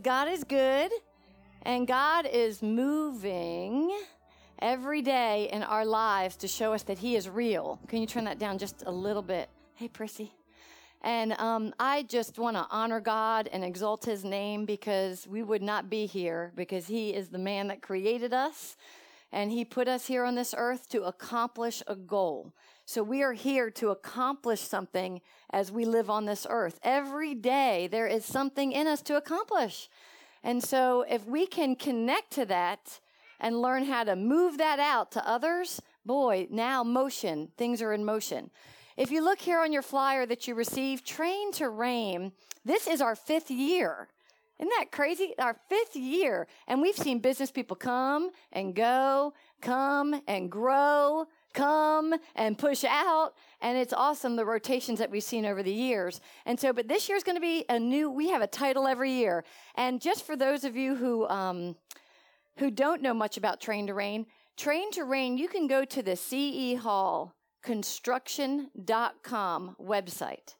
God is good and God is moving every day in our lives to show us that He is real. Can you turn that down just a little bit? Hey, Prissy. And um, I just want to honor God and exalt His name because we would not be here because He is the man that created us and He put us here on this earth to accomplish a goal. So we are here to accomplish something as we live on this earth. Every day there is something in us to accomplish. And so if we can connect to that and learn how to move that out to others, boy, now motion, things are in motion. If you look here on your flyer that you received, Train to Reign, this is our fifth year. Isn't that crazy? Our fifth year. And we've seen business people come and go, come and grow, come and push out. And it's awesome the rotations that we've seen over the years. And so, but this year is going to be a new, we have a title every year. And just for those of you who, um, who don't know much about Train to Reign, Train to Reign, you can go to the CE Hall construction.com website.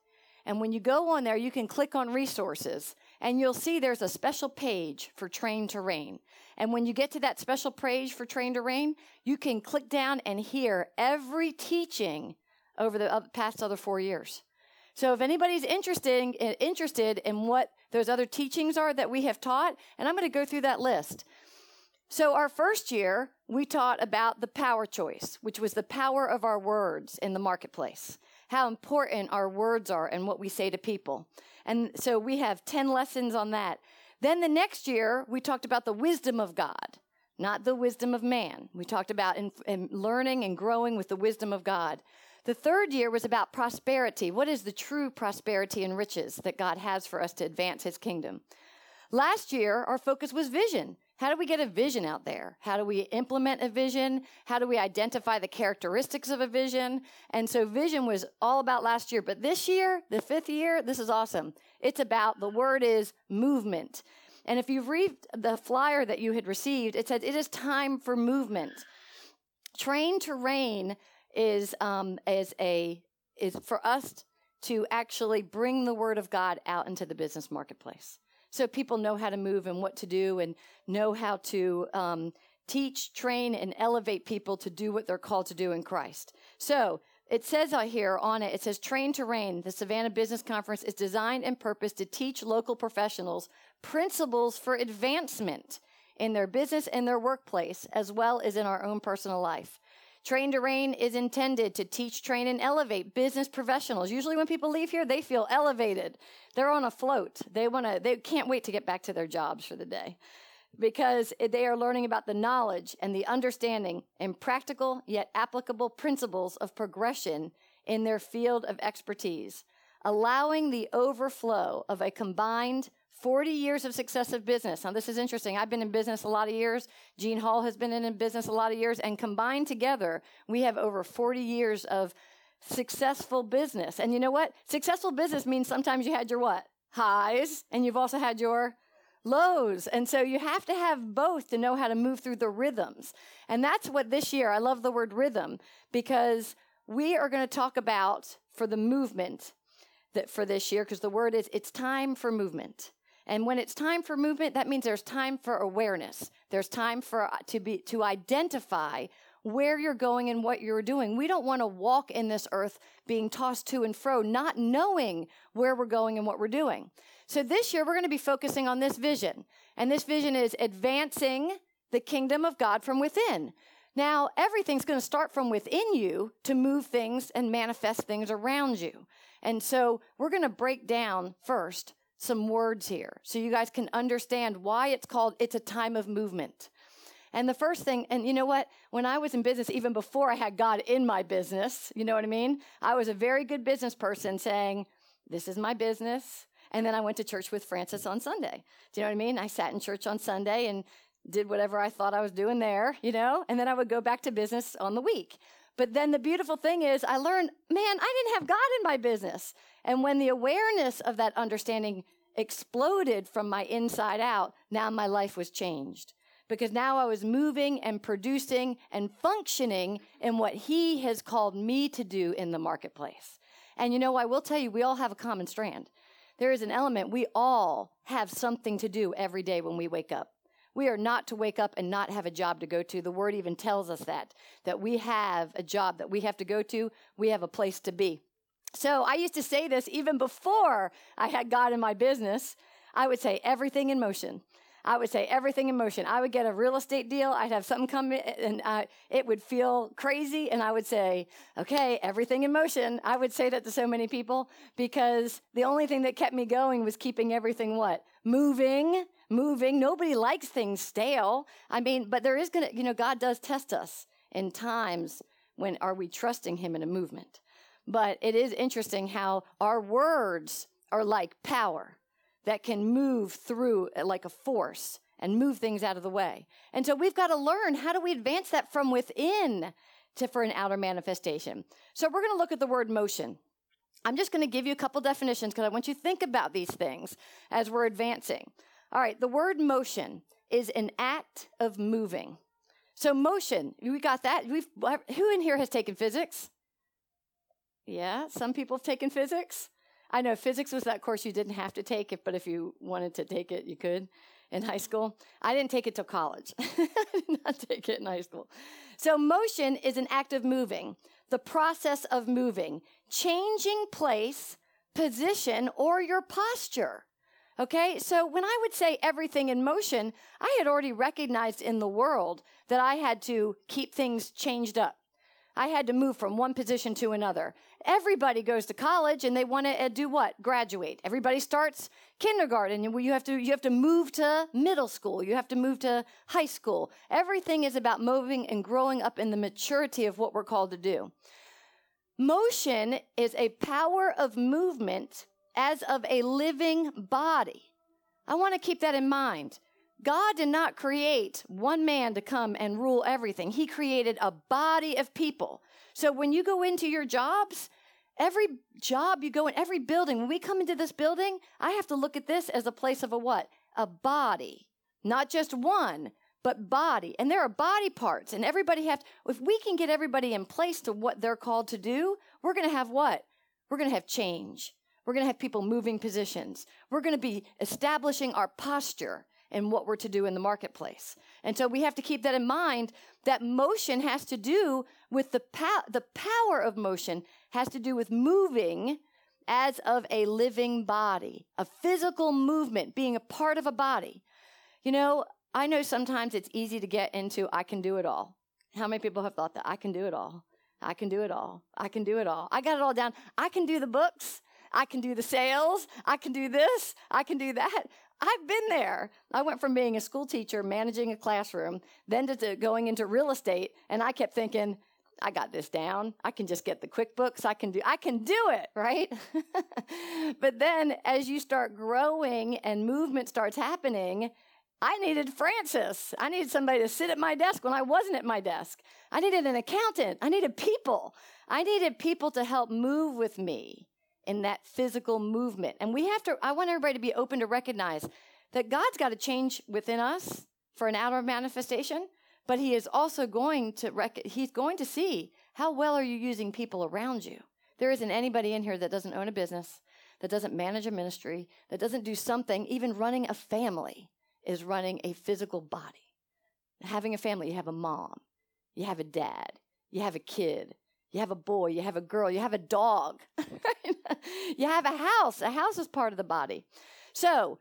And when you go on there, you can click on resources and you'll see there's a special page for Train to Reign. And when you get to that special page for Train to Reign, you can click down and hear every teaching over the past other four years. So if anybody's interested, interested in what those other teachings are that we have taught, and I'm going to go through that list. So our first year, we taught about the power choice, which was the power of our words in the marketplace how important our words are and what we say to people. And so we have 10 lessons on that. Then the next year, we talked about the wisdom of God, not the wisdom of man. We talked about in, in learning and growing with the wisdom of God. The third year was about prosperity. What is the true prosperity and riches that God has for us to advance his kingdom? Last year, our focus was vision. How do we get a vision out there? How do we implement a vision? How do we identify the characteristics of a vision? And so vision was all about last year, but this year, the fifth year, this is awesome. It's about the word is movement. And if you've read the flyer that you had received, it says it is time for movement. Train to reign is um, is a is for us to actually bring the word of God out into the business marketplace so people know how to move and what to do and know how to um, teach, train, and elevate people to do what they're called to do in Christ. So it says out here on it, it says Train to Reign. The Savannah Business Conference is designed and purposed to teach local professionals principles for advancement in their business and their workplace, as well as in our own personal life. Train to Reign is intended to teach, train, and elevate business professionals. Usually, when people leave here, they feel elevated. They're on a float. They want to. They can't wait to get back to their jobs for the day, because they are learning about the knowledge and the understanding and practical yet applicable principles of progression in their field of expertise, allowing the overflow of a combined 40 years of successive business. Now, this is interesting. I've been in business a lot of years. Gene Hall has been in business a lot of years. And combined together, we have over 40 years of successful business. And you know what? Successful business means sometimes you had your what? Highs, and you've also had your lows. And so you have to have both to know how to move through the rhythms. And that's what this year, I love the word rhythm because we are going to talk about for the movement that for this year, because the word is it's time for movement. And when it's time for movement, that means there's time for awareness. There's time for uh, to be to identify where you're going and what you're doing. We don't want to walk in this earth being tossed to and fro, not knowing where we're going and what we're doing. So this year we're going to be focusing on this vision. And this vision is advancing the kingdom of God from within. Now, everything's going to start from within you to move things and manifest things around you. And so we're going to break down first some words here so you guys can understand why it's called it's a time of movement. And the first thing, and you know what? When I was in business, even before I had God in my business, you know what I mean? I was a very good business person saying, This is my business. And then I went to church with Francis on Sunday. Do you know what I mean? I sat in church on Sunday and did whatever I thought I was doing there, you know? And then I would go back to business on the week. But then the beautiful thing is, I learned, man, I didn't have God in my business. And when the awareness of that understanding exploded from my inside out, now my life was changed. Because now I was moving and producing and functioning in what He has called me to do in the marketplace. And you know, I will tell you, we all have a common strand. there is an element we all have something to do every day when we wake up. We are not to wake up and not have a job to go to. The word even tells us that, that we have a job that we have to go to, we have a place to be. So I used to say this even before I had God in my business. I would say everything in motion. I would say everything in motion. I would get a real estate deal. I'd have something come in and uh, it would feel crazy. And I would say, okay, everything in motion. I would say that to so many people because the only thing that kept me going was keeping everything what? Moving, moving. Nobody likes things stale. I mean, but there is going to, you know, God does test us in times when are we trusting Him in a movement. But it is interesting how our words are like power that can move through uh, like a force and move things out of the way. And so we've got to learn how do we advance that from within to for an outer manifestation. So we're going to look at the word motion. I'm just going to give you a couple definitions because I want you to think about these things as we're advancing. All right, the word motion is an act of moving. So motion, we got that. We've who in here has taken physics? Yeah, some people have taken physics. I know physics was that course you didn't have to take it, but if you wanted to take it, you could in high school. I didn't take it till college. I did not take it in high school. So motion is an act of moving, the process of moving, changing place, position, or your posture. Okay, so when I would say everything in motion, I had already recognized in the world that I had to keep things changed up. I had to move from one position to another. Everybody goes to college and they want to uh, do what? Graduate. Everybody starts kindergarten and you have to you have to move to middle school. You have to move to high school. Everything is about moving and growing up in the maturity of what we're called to do. Motion is a power of movement as of a living body. I want to keep that in mind. God did not create one man to come and rule everything. He created a body of people. So when you go into your jobs, every job you go in, every building, when we come into this building, I have to look at this as a place of a what? A body. Not just one, but body. And there are body parts, and everybody have, to, if we can get everybody in place to what they're called to do, we're going to have what? We're going to have change. We're going to have people moving positions. We're going to be establishing our posture and what we're to do in the marketplace. And so we have to keep that in mind that motion has to do with the the power of motion has to do with moving as of a living body, a physical movement, being a part of a body. You know, I know sometimes it's easy to get into I can do it all. How many people have thought that I can do it all? I can do it all. I can do it all. I got it all down. I can do the books. I can do the sales. I can do this. I can do that. I've been there. I went from being a school teacher, managing a classroom, then to, going into real estate, and I kept thinking, I got this down. I can just get the QuickBooks. I can do I can do it, right? but then as you start growing and movement starts happening, I needed Francis. I needed somebody to sit at my desk when I wasn't at my desk. I needed an accountant. I needed people. I needed people to help move with me in that physical movement. And we have to, I want everybody to be open to recognize that God's got to change within us for an outer manifestation, but He is also going to, rec- He's going to see how well are you using people around you. There isn't anybody in here that doesn't own a business, that doesn't manage a ministry, that doesn't do something, even running a family is running a physical body. Having a family, you have a mom, you have a dad, you have a kid, you have a boy, you have a girl, you have a dog, you have a house. A house is part of the body. So,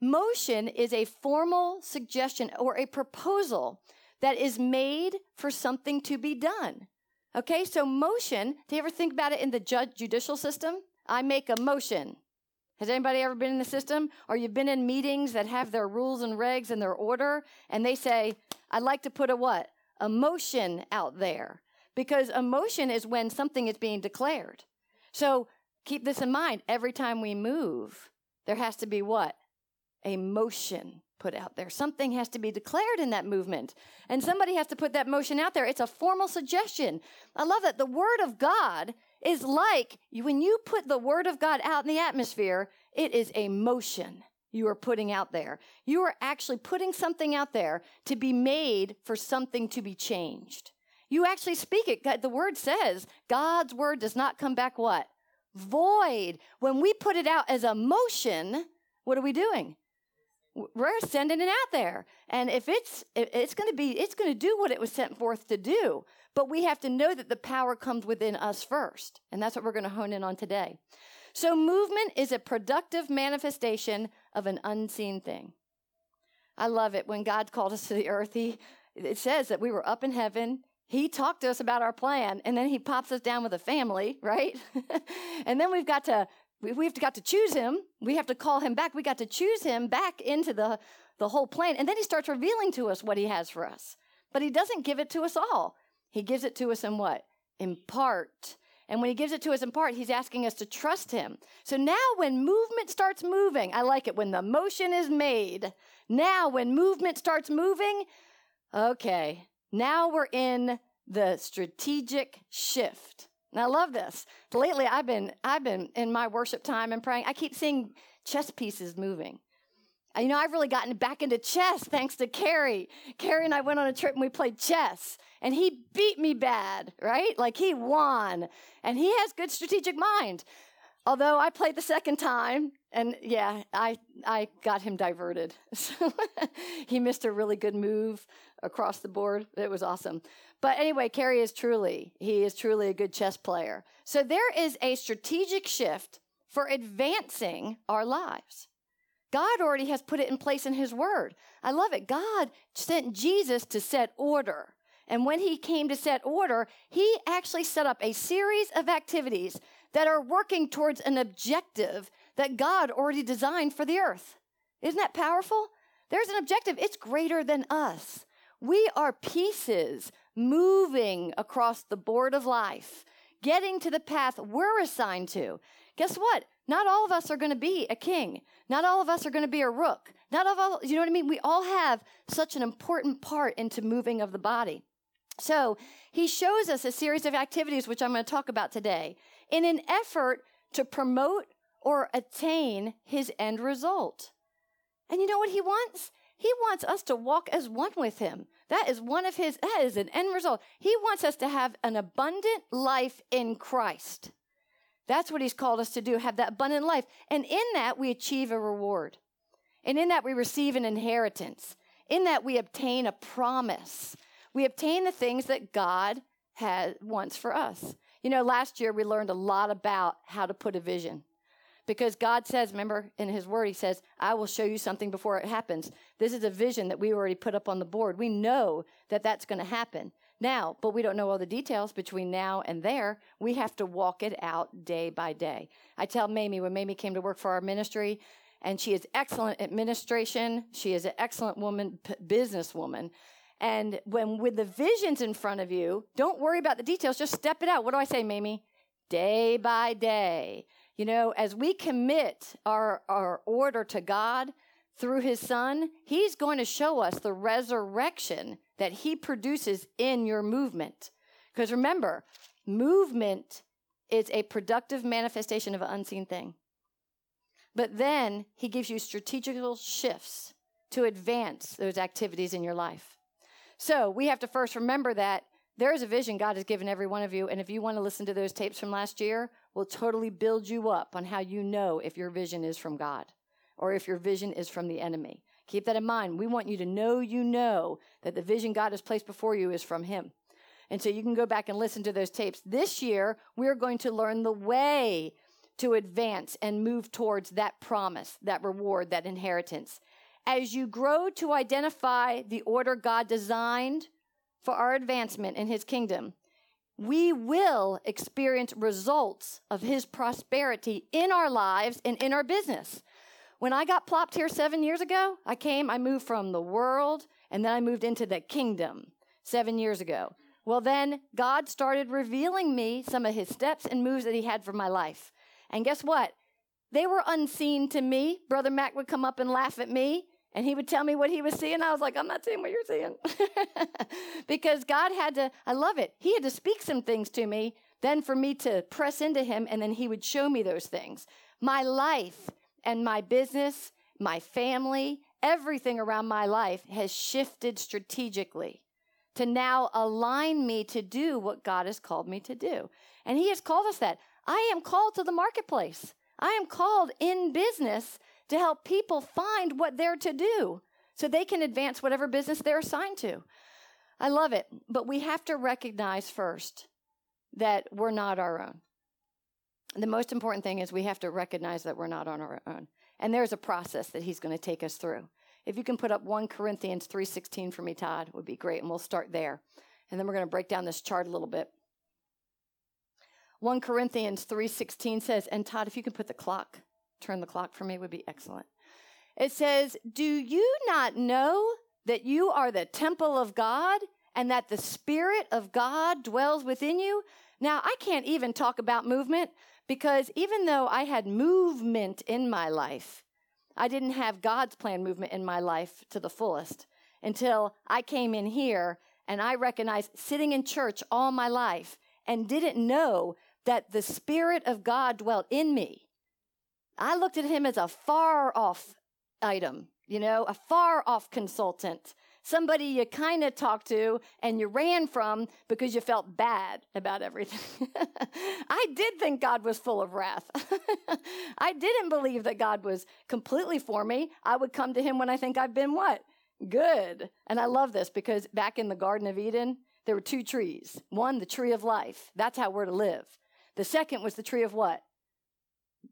motion is a formal suggestion or a proposal that is made for something to be done. Okay, so motion, do you ever think about it in the ju- judicial system? I make a motion. Has anybody ever been in the system? Or you've been in meetings that have their rules and regs and their order, and they say, I'd like to put a what? A motion out there because emotion is when something is being declared. So keep this in mind. Every time we move, there has to be what? A motion put out there. Something has to be declared in that movement. And somebody has to put that motion out there. It's a formal suggestion. I love that. The Word of God is like when you put the Word of God out in the atmosphere, it is a motion you are putting out there. You are actually putting something out there to be made for something to be changed. You actually speak it. The word says God's word does not come back what? void. When we put it out as a motion, what are we doing? We're sending it out there. And if it's it's going to be it's going to do what it was sent forth to do. But we have to know that the power comes within us first. And that's what we're going to hone in on today. So movement is a productive manifestation of an unseen thing. I love it when God called us to the earth. He it says that we were up in heaven he talked to us about our plan and then he pops us down with a family, right? and then we've got to we've got to choose him. We have to call him back. We got to choose him back into the the whole plan. And then he starts revealing to us what he has for us. But he doesn't give it to us all. He gives it to us in what? In part. And when he gives it to us in part, he's asking us to trust him. So now when movement starts moving, I like it when the motion is made. Now when movement starts moving, okay, now we're in the strategic shift. And I love this. Lately I've been I've been in my worship time and praying. I keep seeing chess pieces moving. You know, I've really gotten back into chess thanks to Carrie. Carrie and I went on a trip and we played chess. And he beat me bad, right? Like he won. And he has good strategic mind. Although I played the second time, and yeah, I I got him diverted. So he missed a really good move across the board. It was awesome. But anyway, Kerry is truly, he is truly a good chess player. So there is a strategic shift for advancing our lives. God already has put it in place in his word. I love it. God sent Jesus to set order. And when he came to set order, he actually set up a series of activities that are working towards an objective that God already designed for the earth. Isn't that powerful? There's an objective, it's greater than us. We are pieces moving across the board of life, getting to the path we're assigned to. Guess what? Not all of us are going to be a king. Not all of us are going to be a rook. Not all, you know what I mean? We all have such an important part into moving of the body. So he shows us a series of activities, which I'm going to talk about today, in an effort to promote or attain his end result. And you know what he wants? He wants us to walk as one with him. That is one of his, that is an end result. He wants us to have an abundant life in Christ. That's what he's called us to do, have that abundant life. And in that, we achieve a reward. And in that, we receive an inheritance. In that, we obtain a promise. We obtain the things that God has, wants for us. You know, last year we learned a lot about how to put a vision. Because God says, remember in His Word, He says, I will show you something before it happens. This is a vision that we already put up on the board. We know that that's going to happen now, but we don't know all the details between now and there. We have to walk it out day by day. I tell Mamie, when Mamie came to work for our ministry, and she is excellent administration, she is an excellent woman, p- businesswoman. And when with the visions in front of you, don't worry about the details, just step it out. What do I say, Mamie? Day by day. You know, as we commit our, our order to God through his son, he's going to show us the resurrection that he produces in your movement. Because remember, movement is a productive manifestation of an unseen thing. But then he gives you strategical shifts to advance those activities in your life. So we have to first remember that there is a vision God has given every one of you. And if you want to listen to those tapes from last year, we'll totally build you up on how you know if your vision is from God or if your vision is from the enemy. Keep that in mind. We want you to know you know that the vision God has placed before you is from Him. And so you can go back and listen to those tapes. This year, we're going to learn the way to advance and move towards that promise, that reward, that inheritance. As you grow to identify the order God designed for our advancement in His kingdom, we will experience results of his prosperity in our lives and in our business. When I got plopped here seven years ago, I came, I moved from the world, and then I moved into the kingdom seven years ago. Well, then God started revealing me some of his steps and moves that he had for my life. And guess what? They were unseen to me. Brother Mac would come up and laugh at me. And he would tell me what he was seeing. I was like, I'm not seeing what you're seeing. because God had to, I love it. He had to speak some things to me, then for me to press into him, and then he would show me those things. My life and my business, my family, everything around my life has shifted strategically to now align me to do what God has called me to do. And he has called us that. I am called to the marketplace. I am called in business to help people find what they're to do so they can advance whatever business they're assigned to. I love it, but we have to recognize first that we're not our own. The most important thing is we have to recognize that we're not on our own. And there's a process that he's going to take us through. If you can put up 1 Corinthians 3:16 for me, Todd, would be great and we'll start there. And then we're going to break down this chart a little bit. 1 Corinthians 3:16 says, and Todd, if you can put the clock, turn the clock for me would be excellent. It says, "Do you not know that you are the temple of God and that the spirit of God dwells within you?" Now, I can't even talk about movement because even though I had movement in my life, I didn't have God's plan movement in my life to the fullest until I came in here and I recognized sitting in church all my life and didn't know that the Spirit of God dwelt in me. I looked at him as a far off item, you know, a far off consultant somebody you kind of talked to and you ran from because you felt bad about everything. I did think God was full of wrath. I didn't believe that God was completely for me. I would come to him when I think I've been what? Good. And I love this because back in the Garden of Eden, there were two trees. One, the tree of life. That's how we're to live. The second was the tree of what?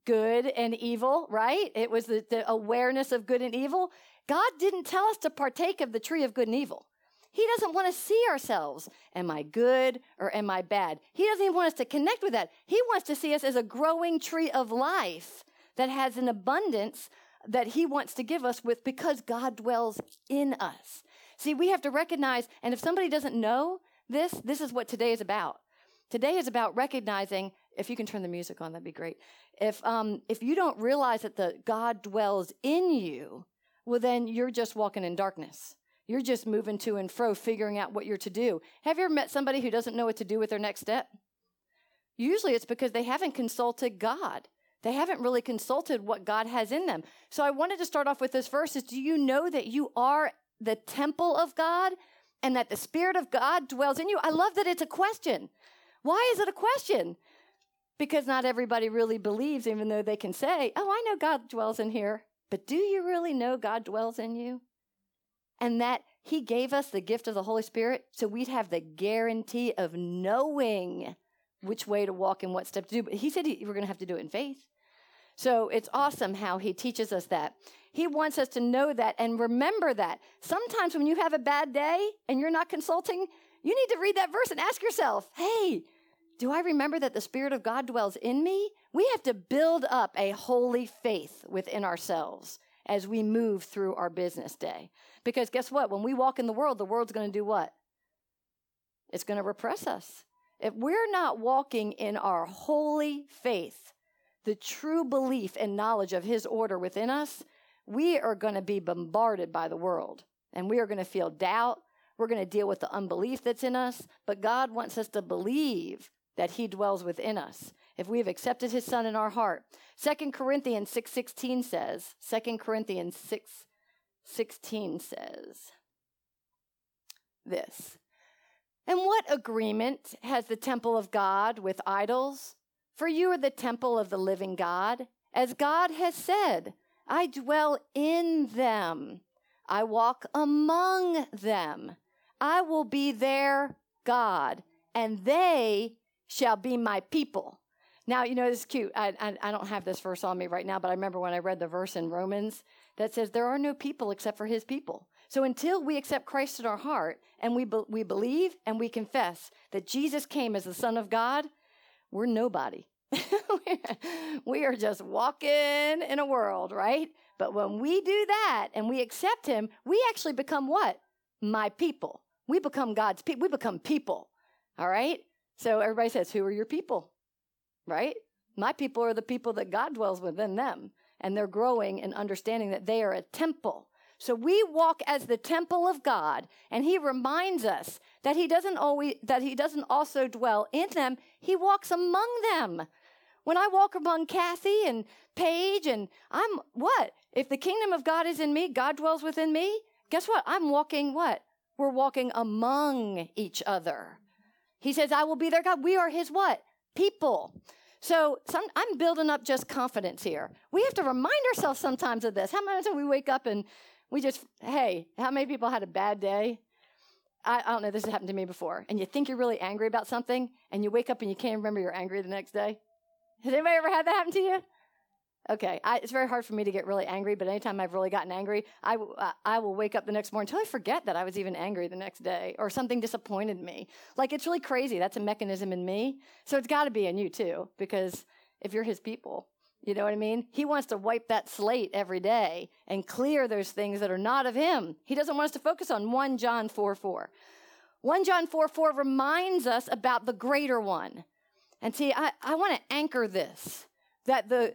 Good and evil, right? It was the, the awareness of good and evil. God didn't tell us to partake of the tree of good and evil. He doesn't want to see ourselves. Am I good or am I bad? He doesn't even want us to connect with that. He wants to see us as a growing tree of life that has an abundance that He wants to give us with because God dwells in us. See, we have to recognize, and if somebody doesn't know this, this is what today is about. Today is about recognizing, if you can turn the music on, that'd be great. If, um, if you don't realize that the God dwells in you, well, then you're just walking in darkness. You're just moving to and fro, figuring out what you're to do. Have you ever met somebody who doesn't know what to do with their next step? Usually it's because they haven't consulted God. They haven't really consulted what God has in them. So I wanted to start off with this verse is do you know that you are the temple of God and that the Spirit of God dwells in you? I love that it's a question. Why is it a question? Because not everybody really believes, even though they can say, Oh, I know God dwells in here. But do you really know God dwells in you? And that He gave us the gift of the Holy Spirit so we'd have the guarantee of knowing which way to walk and what step to do. But He said we're going to have to do it in faith. So it's awesome how He teaches us that. He wants us to know that and remember that. Sometimes when you have a bad day and you're not consulting, you need to read that verse and ask yourself, hey, do I remember that the Spirit of God dwells in me? We have to build up a holy faith within ourselves as we move through our business day. Because guess what? When we walk in the world, the world's going to do what? It's going to repress us. If we're not walking in our holy faith, the true belief and knowledge of His order within us, we are going to be bombarded by the world. And we are going to feel doubt. We're going to deal with the unbelief that's in us. But God wants us to believe that he dwells within us if we have accepted his son in our heart. 2 Corinthians 6:16 says, 2 Corinthians 6 16 says this. And what agreement has the temple of God with idols? For you are the temple of the living God. As God has said, I dwell in them. I walk among them. I will be their God, and they shall be my people. Now, you know, this is cute. I, I, I, don't have this verse on me right now, but I remember when I read the verse in Romans that says, There are no people except for his people. So until we accept Christ in our heart and we, be, we believe and we confess that Jesus came as the Son of God, we're nobody. we are just walking in a world, right? But when we do that and we accept him, we actually become what? My people. We become God's people. We become people. All right? So everybody says, Who are your people? Right? My people are the people that God dwells within them. And they're growing and understanding that they are a temple. So we walk as the temple of God, and He reminds us that He doesn't always that He doesn't also dwell in them. He walks among them. When I walk among Kathy and Paige, and I'm what? If the kingdom of God is in me, God dwells within me. Guess what? I'm walking what? We're walking among each other. He says, I will be their God. We are his what? People. So some, I'm building up just confidence here. We have to remind ourselves sometimes of this. How many times we wake up and we just, hey, how many people had a bad day? I, I don't know, this has happened to me before. And you think you're really angry about something, and you wake up and you can't remember you're angry the next day. Has anybody ever had that happen to you? Okay, I, it's very hard for me to get really angry, but anytime I've really gotten angry, I, I will wake up the next morning until I forget that I was even angry the next day or something disappointed me. Like, it's really crazy. That's a mechanism in me. So it's got to be in you too, because if you're his people, you know what I mean? He wants to wipe that slate every day and clear those things that are not of him. He doesn't want us to focus on 1 John 4 4. 1 John 4 4 reminds us about the greater one. And see, I, I want to anchor this that the,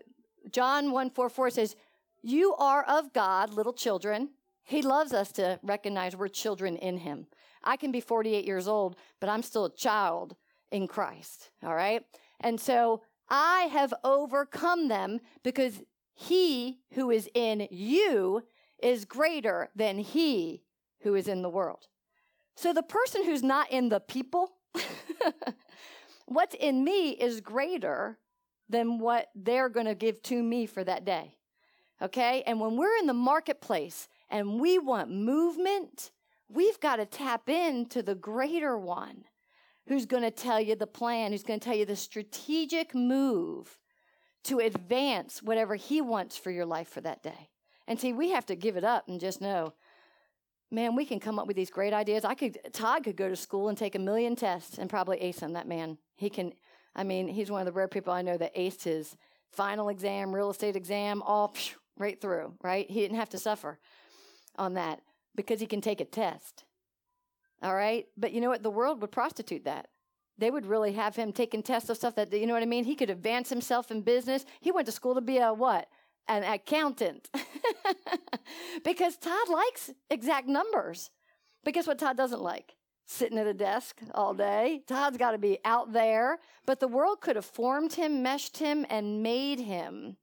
John 1 4 4 says, You are of God, little children. He loves us to recognize we're children in Him. I can be 48 years old, but I'm still a child in Christ. All right? And so I have overcome them because He who is in you is greater than He who is in the world. So the person who's not in the people, what's in me is greater than what they're going to give to me for that day. Okay? And when we're in the marketplace and we want movement, we've got to tap into the greater one who's going to tell you the plan, who's going to tell you the strategic move to advance whatever he wants for your life for that day. And see, we have to give it up and just know, man, we can come up with these great ideas. I could, Todd could go to school and take a million tests and probably ace them, that man. He can I mean, he's one of the rare people I know that aced his final exam, real estate exam, all right through, right? He didn't have to suffer on that because he can take a test. All right? But you know what? The world would prostitute that. They would really have him taking tests of stuff that, you know what I mean? He could advance himself in business. He went to school to be a what? An accountant. because Todd likes exact numbers. But guess what Todd doesn't like? Sitting at a desk all day. Todd's got to be out there. But the world could have formed him, meshed him, and made him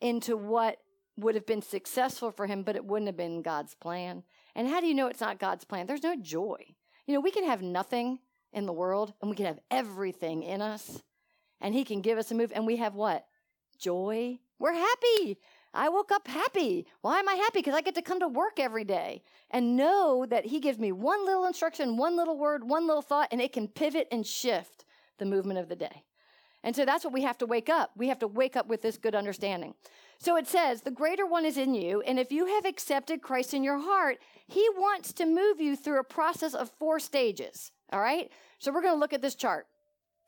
into what would have been successful for him, but it wouldn't have been God's plan. And how do you know it's not God's plan? There's no joy. You know, we can have nothing in the world and we can have everything in us. And He can give us a move. And we have what? Joy. We're happy. I woke up happy. Why am I happy? Because I get to come to work every day and know that He gives me one little instruction, one little word, one little thought, and it can pivot and shift the movement of the day. And so that's what we have to wake up. We have to wake up with this good understanding. So it says, The greater one is in you, and if you have accepted Christ in your heart, He wants to move you through a process of four stages. All right? So we're going to look at this chart.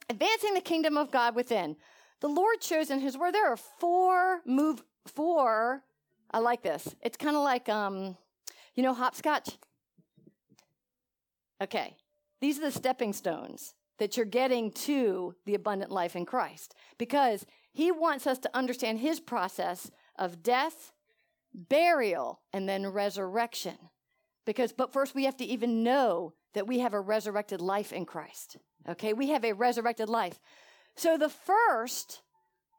Advancing the kingdom of God within. The Lord shows in His word there are four move four. I like this. It's kind of like um, you know, hopscotch. Okay, these are the stepping stones that you're getting to the abundant life in Christ because He wants us to understand His process of death, burial, and then resurrection. Because, but first, we have to even know that we have a resurrected life in Christ. Okay, we have a resurrected life. So the first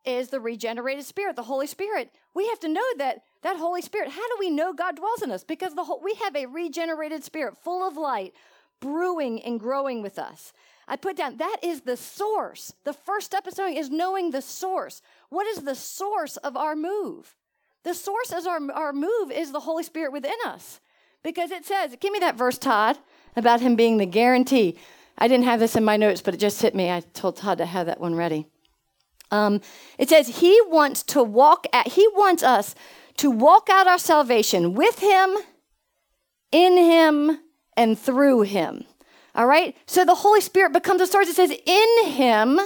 is the regenerated spirit, the Holy Spirit. We have to know that that Holy Spirit, how do we know God dwells in us? Because the whole, we have a regenerated spirit full of light, brewing and growing with us. I put down that is the source. The first step is knowing is knowing the source. What is the source of our move? The source of our, our move is the Holy Spirit within us. Because it says, give me that verse, Todd, about him being the guarantee. I didn't have this in my notes, but it just hit me. I told Todd to have that one ready. Um, it says he wants to walk at, he wants us to walk out our salvation with him, in him, and through him. All right? So the Holy Spirit becomes a source. It says, in him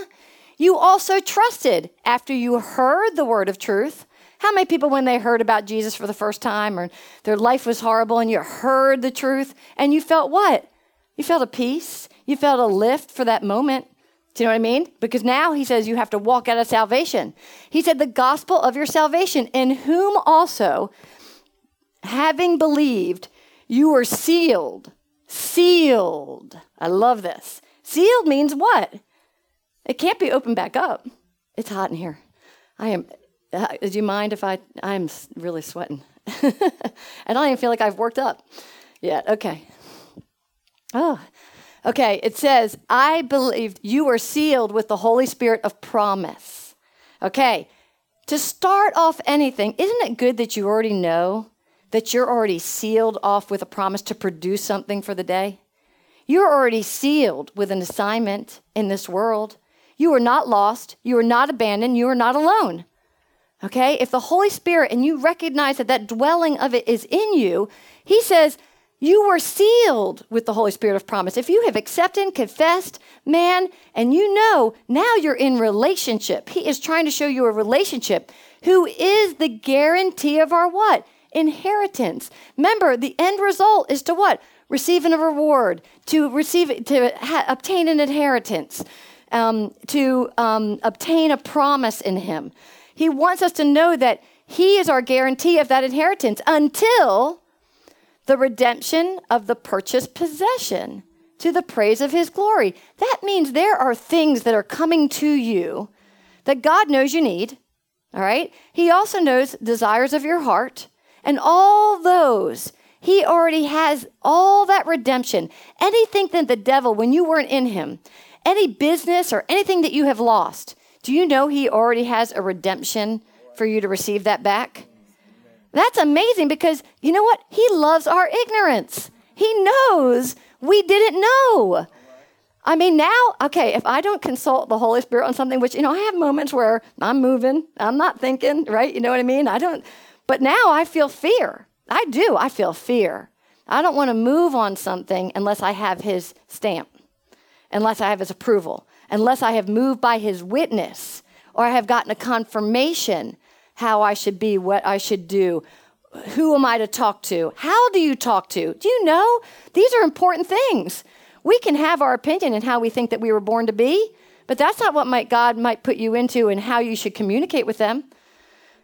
you also trusted after you heard the word of truth. How many people, when they heard about Jesus for the first time or their life was horrible and you heard the truth and you felt what? You felt a peace. You felt a lift for that moment. Do you know what I mean? Because now he says you have to walk out of salvation. He said, the gospel of your salvation, in whom also, having believed, you were sealed. Sealed. I love this. Sealed means what? It can't be opened back up. It's hot in here. I am. Uh, do you mind if I? I'm really sweating. I don't even feel like I've worked up yet. Okay. Oh, Okay, it says, I believed you were sealed with the Holy Spirit of promise. Okay, to start off anything, isn't it good that you already know that you're already sealed off with a promise to produce something for the day? You're already sealed with an assignment in this world. You are not lost. You are not abandoned. You are not alone. Okay? If the Holy Spirit and you recognize that that dwelling of it is in you, He says, you were sealed with the Holy Spirit of promise. If you have accepted, confessed, man, and you know now you're in relationship. He is trying to show you a relationship. Who is the guarantee of our what? Inheritance. Remember, the end result is to what? Receiving a reward, to receive, to ha- obtain an inheritance, um, to um, obtain a promise in Him. He wants us to know that He is our guarantee of that inheritance until the redemption of the purchased possession to the praise of his glory. That means there are things that are coming to you that God knows you need. All right? He also knows desires of your heart and all those. He already has all that redemption. Anything that the devil, when you weren't in him, any business or anything that you have lost, do you know he already has a redemption for you to receive that back? That's amazing because you know what? He loves our ignorance. He knows we didn't know. I mean, now, okay, if I don't consult the Holy Spirit on something, which, you know, I have moments where I'm moving, I'm not thinking, right? You know what I mean? I don't, but now I feel fear. I do. I feel fear. I don't want to move on something unless I have his stamp, unless I have his approval, unless I have moved by his witness or I have gotten a confirmation how I should be, what I should do. Who am I to talk to? How do you talk to? Do you know? These are important things. We can have our opinion in how we think that we were born to be, but that's not what might God might put you into and how you should communicate with them.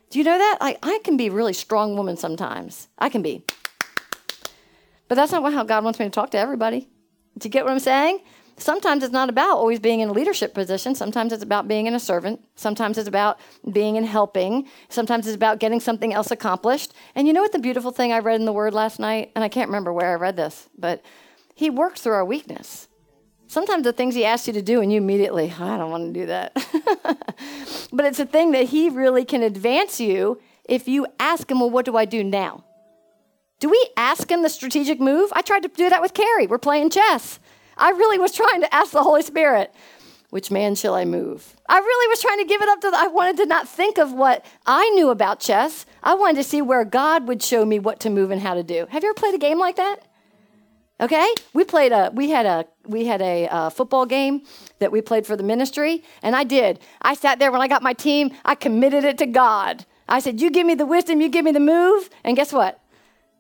Do you know that? I, I can be really strong woman sometimes. I can be. But that's not how God wants me to talk to everybody. Do you get what I'm saying? Sometimes it's not about always being in a leadership position. Sometimes it's about being in a servant. Sometimes it's about being in helping. Sometimes it's about getting something else accomplished. And you know what the beautiful thing I read in the Word last night? And I can't remember where I read this, but He works through our weakness. Sometimes the things He asks you to do, and you immediately, oh, I don't want to do that. but it's a thing that He really can advance you if you ask Him, well, what do I do now? Do we ask him the strategic move? I tried to do that with Carrie. We're playing chess. I really was trying to ask the Holy Spirit, which man shall I move? I really was trying to give it up to the, I wanted to not think of what I knew about chess. I wanted to see where God would show me what to move and how to do. Have you ever played a game like that? Okay, we played a we had a we had a uh, football game that we played for the ministry, and I did. I sat there when I got my team. I committed it to God. I said, "You give me the wisdom, you give me the move," and guess what?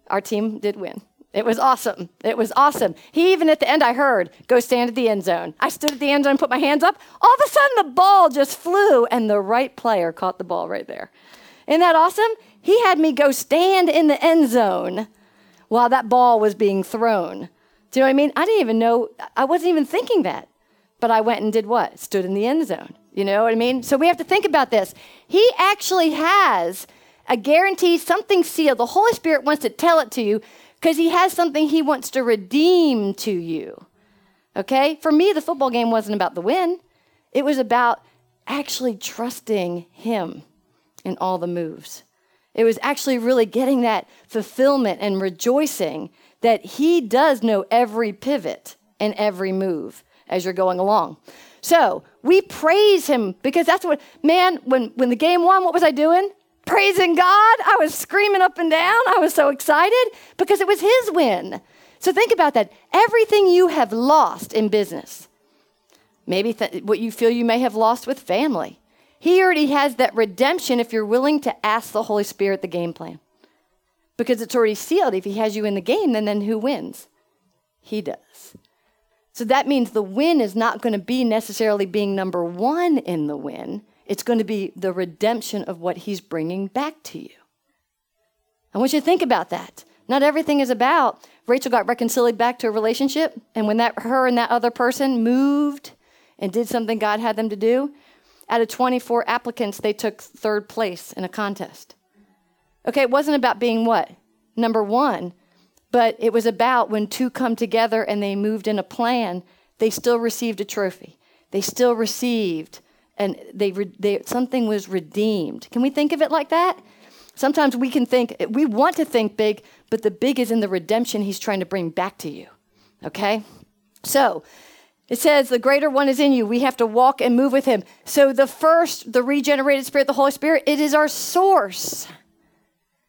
Our team did win. It was awesome. It was awesome. He even at the end, I heard, go stand at the end zone. I stood at the end zone, put my hands up. All of a sudden, the ball just flew, and the right player caught the ball right there. Isn't that awesome? He had me go stand in the end zone while that ball was being thrown. Do you know what I mean? I didn't even know, I wasn't even thinking that. But I went and did what? Stood in the end zone. You know what I mean? So we have to think about this. He actually has a guarantee, something sealed. The Holy Spirit wants to tell it to you because he has something he wants to redeem to you. Okay? For me, the football game wasn't about the win, it was about actually trusting him in all the moves. It was actually really getting that fulfillment and rejoicing that he does know every pivot and every move as you're going along. So we praise him because that's what, man, when, when the game won, what was I doing? Praising God. I was screaming up and down. I was so excited because it was His win. So think about that. Everything you have lost in business, maybe th- what you feel you may have lost with family, He already has that redemption if you're willing to ask the Holy Spirit the game plan. Because it's already sealed. If He has you in the game, then, then who wins? He does. So that means the win is not going to be necessarily being number one in the win. It's going to be the redemption of what he's bringing back to you. I want you to think about that. Not everything is about Rachel got reconciled back to a relationship, and when that her and that other person moved and did something God had them to do, out of 24 applicants, they took third place in a contest. Okay, it wasn't about being what? Number one, but it was about when two come together and they moved in a plan, they still received a trophy. They still received and they, they something was redeemed. Can we think of it like that? Sometimes we can think we want to think big, but the big is in the redemption he's trying to bring back to you. Okay? So, it says the greater one is in you. We have to walk and move with him. So the first, the regenerated spirit, the Holy Spirit, it is our source.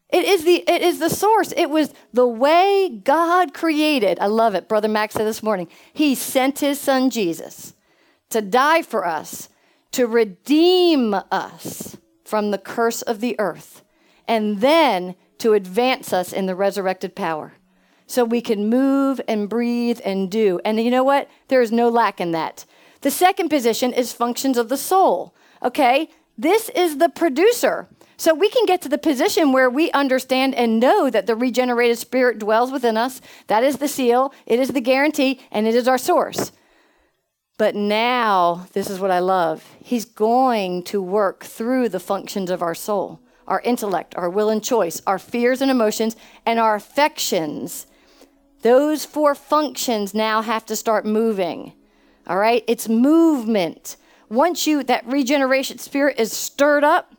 It is the it is the source. It was the way God created. I love it. Brother Max said this morning. He sent his son Jesus to die for us, to redeem us from the curse of the earth, and then to advance us in the resurrected power so we can move and breathe and do. And you know what? There is no lack in that. The second position is functions of the soul. Okay? This is the producer. So we can get to the position where we understand and know that the regenerated spirit dwells within us. That is the seal, it is the guarantee, and it is our source. But now, this is what I love. He's going to work through the functions of our soul, our intellect, our will and choice, our fears and emotions, and our affections those four functions now have to start moving. All right? It's movement. Once you that regeneration spirit is stirred up,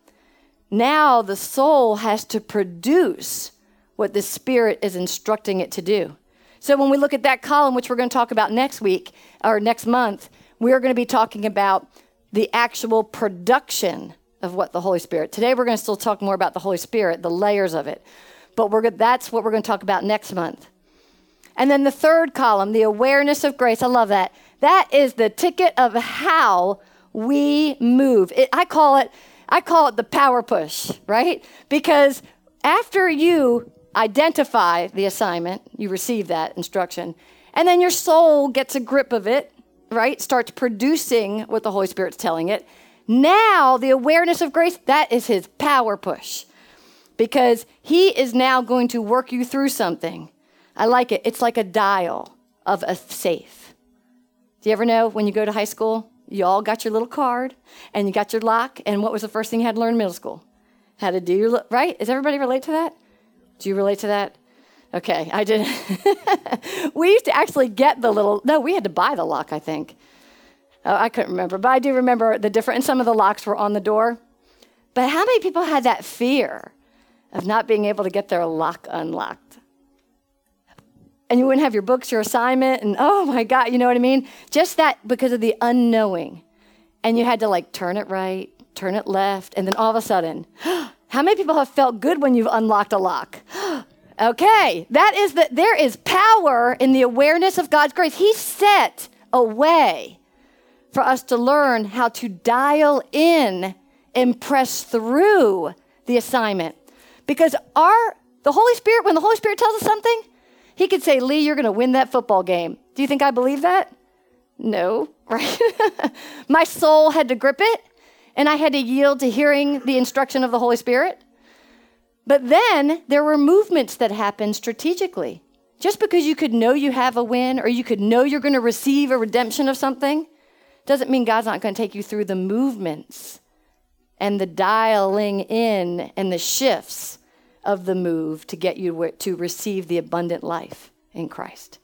now the soul has to produce what the spirit is instructing it to do. So when we look at that column which we're going to talk about next week or next month, we're going to be talking about the actual production of what the Holy Spirit. Today we're going to still talk more about the Holy Spirit, the layers of it. But we're that's what we're going to talk about next month. And then the third column, the awareness of grace. I love that. That is the ticket of how we move. It, I call it I call it the power push, right? Because after you identify the assignment, you receive that instruction, and then your soul gets a grip of it, right? Starts producing what the Holy Spirit's telling it. Now, the awareness of grace, that is his power push. Because he is now going to work you through something. I like it. It's like a dial of a safe. Do you ever know when you go to high school, you all got your little card and you got your lock, and what was the first thing you had to learn in middle school? How to do your, right? Does everybody relate to that? Do you relate to that? Okay, I did. we used to actually get the little, no, we had to buy the lock, I think. Oh, I couldn't remember, but I do remember the different, and some of the locks were on the door. But how many people had that fear of not being able to get their lock unlocked? and you wouldn't have your books, your assignment, and oh my God, you know what I mean? Just that because of the unknowing. And you had to like turn it right, turn it left, and then all of a sudden, how many people have felt good when you've unlocked a lock? okay, that is that there is power in the awareness of God's grace. He set a way for us to learn how to dial in and press through the assignment. Because our the Holy Spirit, when the Holy Spirit tells us something, he could say, Leigh, you're to win that football game. Do you think I believe that? No, right? My soul had to grip it, and I had to yield to hearing the instruction of the Holy Spirit. But then there were movements that happened strategically. Just because you could know you have a win or you could know you're going to receive a redemption of something doesn't mean God's not going to take you through the movements and the dialing in and the shifts of the move to get you to receive the abundant life in Christ.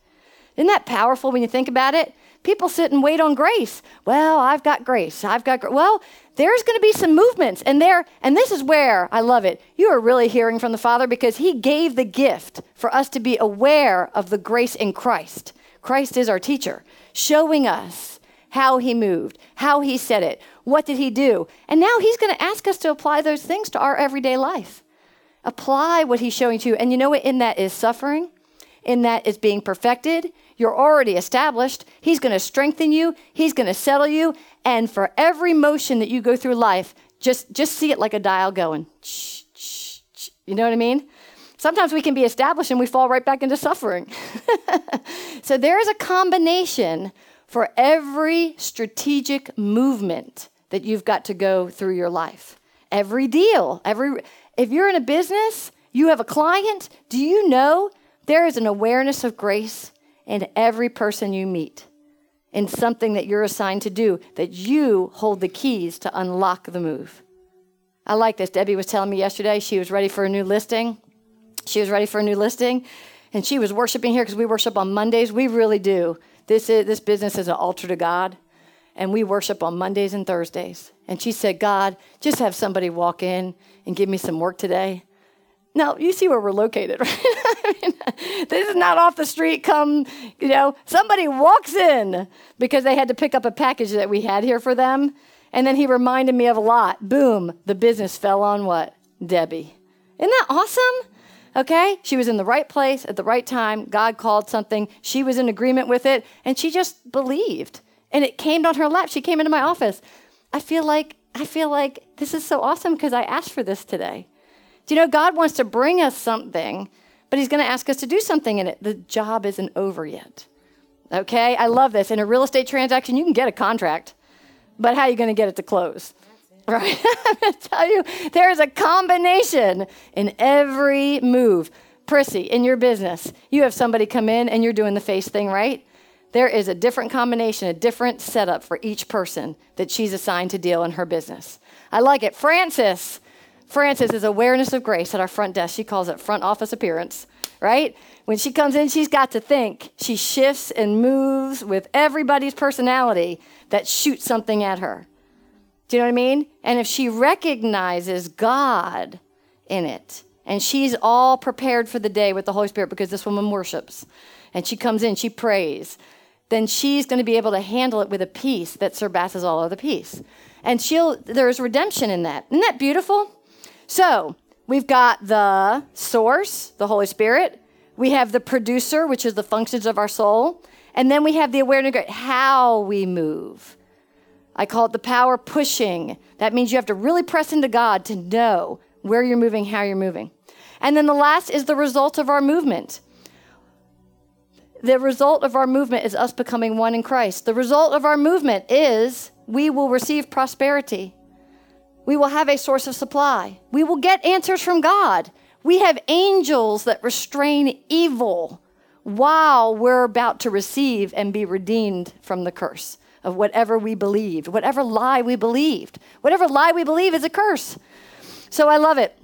Isn't that powerful when you think about it? People sit and wait on grace. Well, I've got grace. I've got well. There's going to be some movements, and there, and this is where I love it. You are really hearing from the Father because He gave the gift for us to be aware of the grace in Christ. Christ is our teacher, showing us how He moved, how He said it, what did He do, and now He's going to ask us to apply those things to our everyday life. Apply what he's showing to you. And you know what? In that is suffering, in that is being perfected. You're already established. He's going to strengthen you, he's going to settle you. And for every motion that you go through life, just, just see it like a dial going. You know what I mean? Sometimes we can be established and we fall right back into suffering. so there is a combination for every strategic movement that you've got to go through your life. Every deal, every if you're in a business, you have a client, do you know there is an awareness of grace in every person you meet? In something that you're assigned to do, that you hold the keys to unlock the move. I like this. Debbie was telling me yesterday she was ready for a new listing. She was ready for a new listing, and she was worshiping here because we worship on Mondays. We really do. This is this business is an altar to God, and we worship on Mondays and Thursdays. And she said, God, just have somebody walk in and give me some work today. Now, you see where we're located, right? I mean, this is not off the street, come, you know, somebody walks in because they had to pick up a package that we had here for them. And then he reminded me of a lot. Boom, the business fell on what? Debbie. Isn't that awesome? Okay? She was in the right place at the right time. God called something. She was in agreement with it, and she just believed. And it came on her lap. She came into my office. I feel like I feel like this is so awesome because I asked for this today. Do you know God wants to bring us something, but he's going to ask us to do something in it. The job isn't over yet. Okay? I love this. In a real estate transaction, you can get a contract, but how are you going to get it to close? Right? I'm going to tell you, there is a combination in every move. Prissy, in your business, you have somebody come in and you're doing the face thing, right? There is a different combination, a different setup for each person that she's assigned to deal in her business. I like it. Francis, Francis is awareness of grace at our front desk. She calls it front office appearance, right? When she comes in, she's got to think. She shifts and moves with everybody's personality that shoots something at her. Do you know what I mean? And if she recognizes God in it, and she's all prepared for the day with the Holy Spirit because this woman worships, and she comes in, she prays, then she's going to be able to handle it with a peace that surpasses all other peace. And she'll there's redemption in that. Isn't that beautiful? So we've got the source, the Holy Spirit. We have the producer, which is the functions of our soul. And then we have the awareness of how we move. I call it the power pushing. That means you have to really press into God to know where you're moving, how you're moving. And then the last is the result of our movement. The result of our movement is us becoming one in Christ. The result of our movement is we will receive prosperity. We will have a source of supply. We will get answers from God. We have angels that restrain evil while we're about to receive and be redeemed from the curse of whatever we believed, whatever lie we believed. Whatever lie we believe is a curse. So I love it.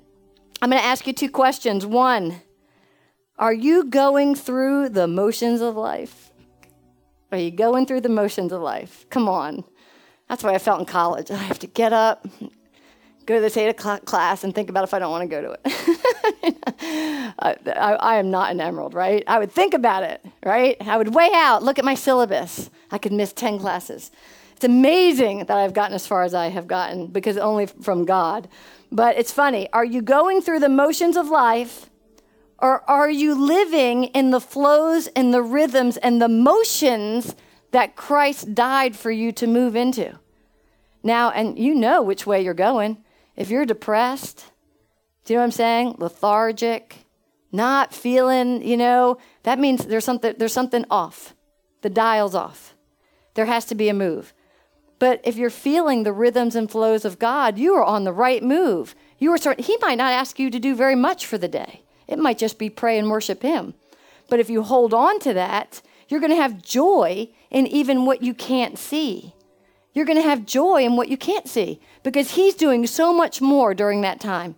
I'm going to ask you two questions. One, are you going through the motions of life? Are you going through the motions of life? Come on. That's why I felt in college. I have to get up, go to this eight o'clock class, and think about if I don't want to go to it. I, I, I, am not an emerald, right? I would think about it, right? I would weigh out, look at my syllabus. I could miss 10 classes. It's amazing that I've gotten as far as I have gotten because only from God. But it's funny. Are you going through the motions of life or are you living in the flows and the rhythms and the motions that Christ died for you to move into? Now, and you know which way you're going. If you're depressed, do you know what I'm saying? Lethargic, not feeling, you know, that means there's something there's something off. The dial's off. There has to be a move. But if you're feeling the rhythms and flows of God, you are on the right move. You are starting, he might not ask you to do very much for the day. It might just be pray and worship him. But if you hold on to that, you're going to have joy in even what you can't see. You're going to have joy in what you can't see because he's doing so much more during that time.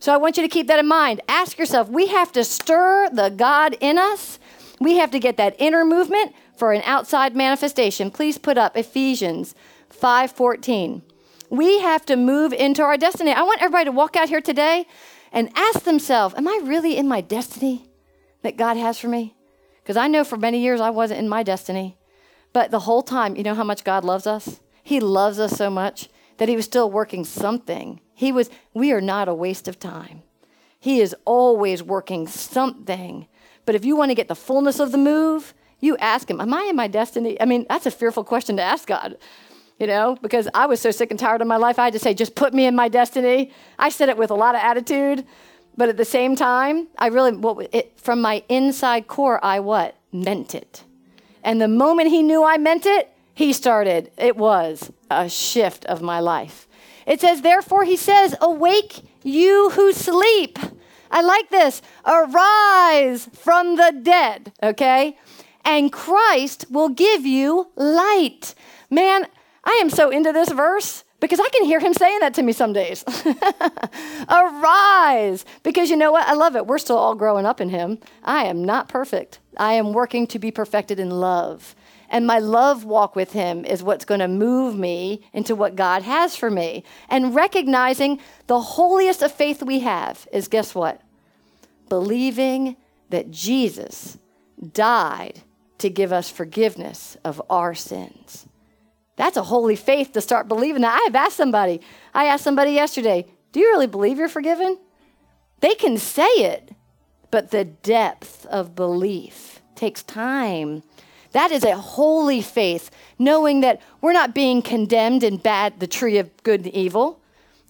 So I want you to keep that in mind. Ask yourself, we have to stir the God in us. We have to get that inner movement for an outside manifestation. Please put up Ephesians 5:14. We have to move into our destiny. I want everybody to walk out here today and ask themselves, am I really in my destiny that God has for me? Because I know for many years I wasn't in my destiny. But the whole time, you know how much God loves us? He loves us so much that he was still working something he was, we are not a waste of time. He is always working something. But if you want to get the fullness of the move, you ask him, Am I in my destiny? I mean, that's a fearful question to ask God, you know, because I was so sick and tired of my life. I had to say, Just put me in my destiny. I said it with a lot of attitude, but at the same time, I really, it, from my inside core, I what? Meant it. And the moment he knew I meant it, he started, it was a shift of my life. It says, Therefore, he says, Awake, you who sleep. I like this. Arise from the dead, okay? And Christ will give you light. Man, I am so into this verse Because I can hear him saying that to me some days. Arise. Because you know what? I love it. We're still all growing up in him. I am not perfect. I am working to be perfected in love. And my love walk with him is what's going to move me into what God has for me. And recognizing the holiest of faith we have is guess what? Believing that Jesus died to give us forgiveness of our sins. That's a holy faith to start believing that. I have asked somebody, I asked somebody yesterday, do you really believe you're forgiven? They can say it, but the depth of belief takes time. That is a holy faith, knowing that we're not being condemned in bad, the tree of good and evil,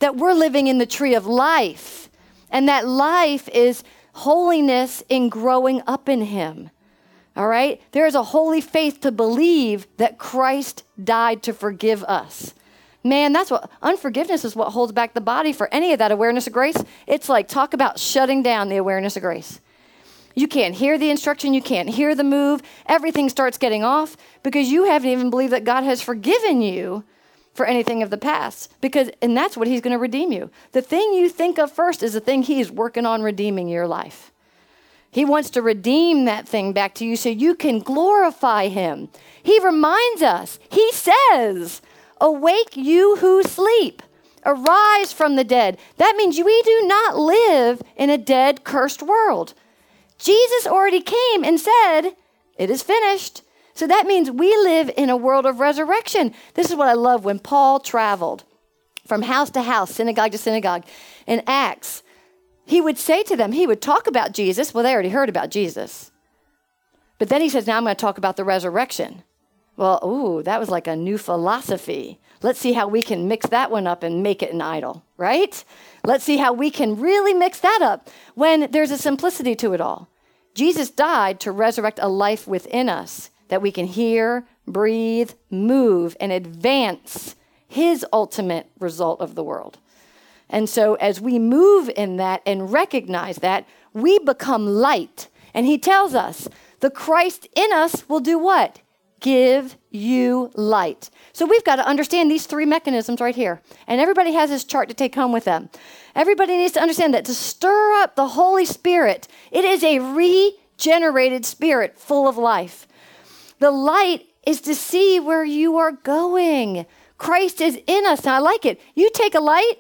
that we're living in the tree of life, and that life is holiness in growing up in Him. All right? There is a holy faith to believe that Christ died to forgive us. Man, that's what unforgiveness is what holds back the body for any of that awareness of grace. It's like talk about shutting down the awareness of grace. You can't hear the instruction, you can't hear the move. Everything starts getting off because you haven't even believed that God has forgiven you for anything of the past. Because and that's what he's going to redeem you. The thing you think of first is the thing he's working on redeeming your life. He wants to redeem that thing back to you so you can glorify him. He reminds us, he says, Awake, you who sleep, arise from the dead. That means we do not live in a dead, cursed world. Jesus already came and said, It is finished. So that means we live in a world of resurrection. This is what I love when Paul traveled from house to house, synagogue to synagogue in Acts he would say to them, he would talk about Jesus. Well, they already heard about Jesus. But then he says, Now I'm going to talk about the resurrection. Well, ooh, that was like a new philosophy. Let's see how we can mix that one up and make it an idol, right? Let's see how we can really mix that up when there's a simplicity to it all. Jesus died to resurrect a life within us that we can hear, breathe, move, and advance his ultimate result of the world. And so, as we move in that and recognize that, we become light. And he tells us, the Christ in us will do what? Give you light. So, we've got to understand these three mechanisms right here. And everybody has this chart to take home with them. Everybody needs to understand that to stir up the Holy Spirit, it is a regenerated spirit full of life. The light is to see where you are going. Christ is in us. Now, I like it. You take a light,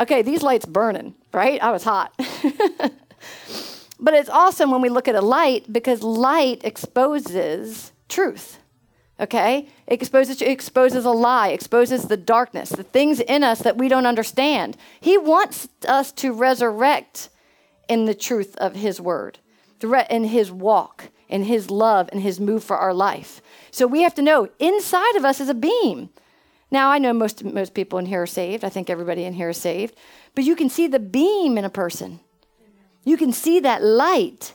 Okay, these lights burning, right? I was hot. but it's awesome when we look at a light because light exposes truth. Okay? It exposes, it exposes a lie, exposes the darkness, the things in us that we don't understand. He wants us to resurrect in the truth of His word, in His walk, in His love, in His move for our life. So we have to know inside of us is a beam. Now, I know most, most people in here are saved. I think everybody in here is saved. But you can see the beam in a person, you can see that light.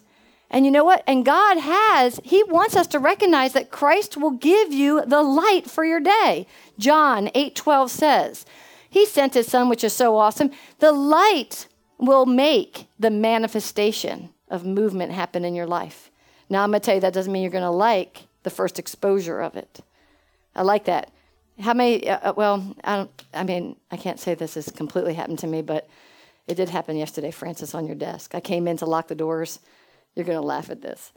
And you know what? And God has, He wants us to recognize that Christ will give you the light for your day. John 8 12 says, He sent His Son, which is so awesome. The light will make the manifestation of movement happen in your life. Now, I'm going to tell you that doesn't mean you're going to like the first exposure of it. I like that. How many? Uh, uh, well, I don't. I mean, I can't say this has completely happened to me, but it did happen yesterday. Francis, on your desk. I came in to lock the doors. You're gonna laugh at this.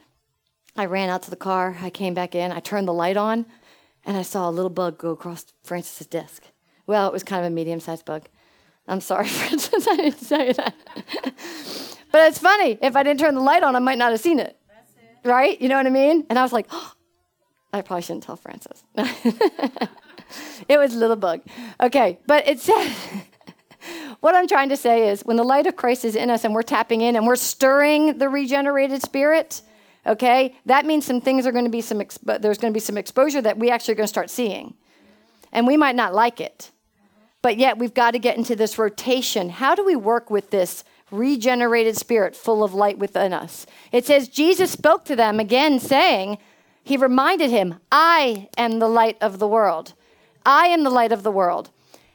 I ran out to the car. I came back in. I turned the light on, and I saw a little bug go across Francis's desk. Well, it was kind of a medium-sized bug. I'm sorry, Francis. I didn't say that. but it's funny. If I didn't turn the light on, I might not have seen it. it. Right? You know what I mean? And I was like, oh, I probably shouldn't tell Francis. it was a little bug. Okay, but it says, what I'm trying to say is when the light of Christ is in us and we're tapping in and we're stirring the regenerated spirit, okay, that means some things are going to be some, there's going to be some exposure that we actually are going to start seeing. And we might not like it. But yet we've got to get into this rotation. How do we work with this regenerated spirit full of light within us? It says Jesus spoke to them again, saying, He reminded him, I am the light of the world. I am the light of the world.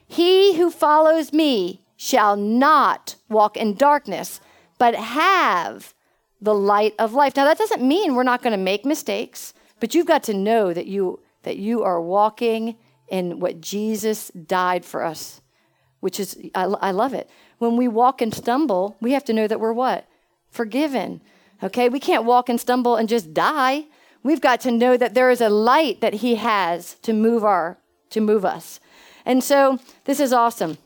He who follows me shall not walk in darkness, but have the light of life. Now that doesn't mean we're not going to make mistakes, but you've got to know that you that you are walking in what Jesus died for us, which is, I, I love it. When we walk and stumble, we have to know that we're what? Forgiven. Okay? We can't walk and stumble and just die. We've got to know that there is a light that He has to move our, to move us. And so this is awesome.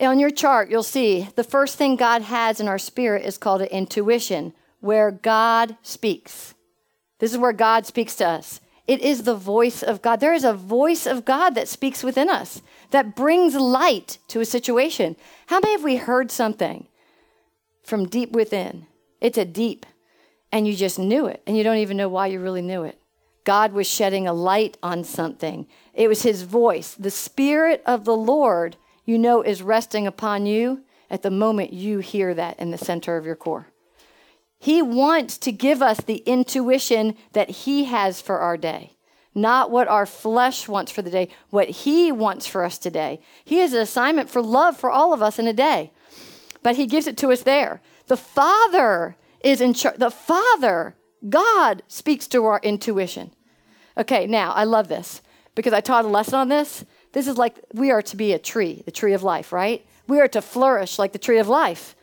On your chart, you'll see the first thing God has in our spirit is called an intuition, where God speaks. This is where God speaks to us. It is the voice of God. There is a voice of God that speaks within us that brings light to a situation. How many have we heard something from deep within? It's a deep, and you just knew it, and you don't even know why you really knew it. God was shedding a light on something. It was His voice. The Spirit of the Lord, you know, is resting upon you at the moment you hear that in the center of your core. He wants to give us the intuition that He has for our day, not what our flesh wants for the day, what He wants for us today. He has an assignment for love for all of us in a day, but He gives it to us there. The Father is in charge. The Father, God, speaks to our intuition. Okay, now I love this because I taught a lesson on this. This is like we are to be a tree, the tree of life, right? We are to flourish like the tree of life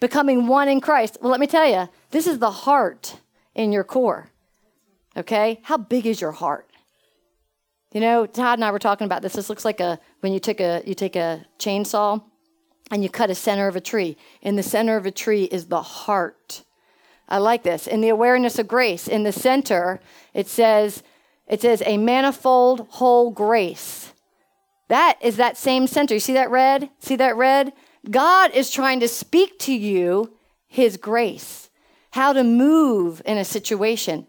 becoming one in Christ. Well, let me tell you, this is the heart in your core. Okay? How big is your heart? You know, Todd and I were talking about this. This looks like a when you take a you take a chainsaw and you cut a center of a tree. In the center of a tree is the heart. I like this. In the awareness of grace, in the center, it says it says a manifold whole grace. That is that same center. You see that red? See that red? God is trying to speak to you his grace, how to move in a situation.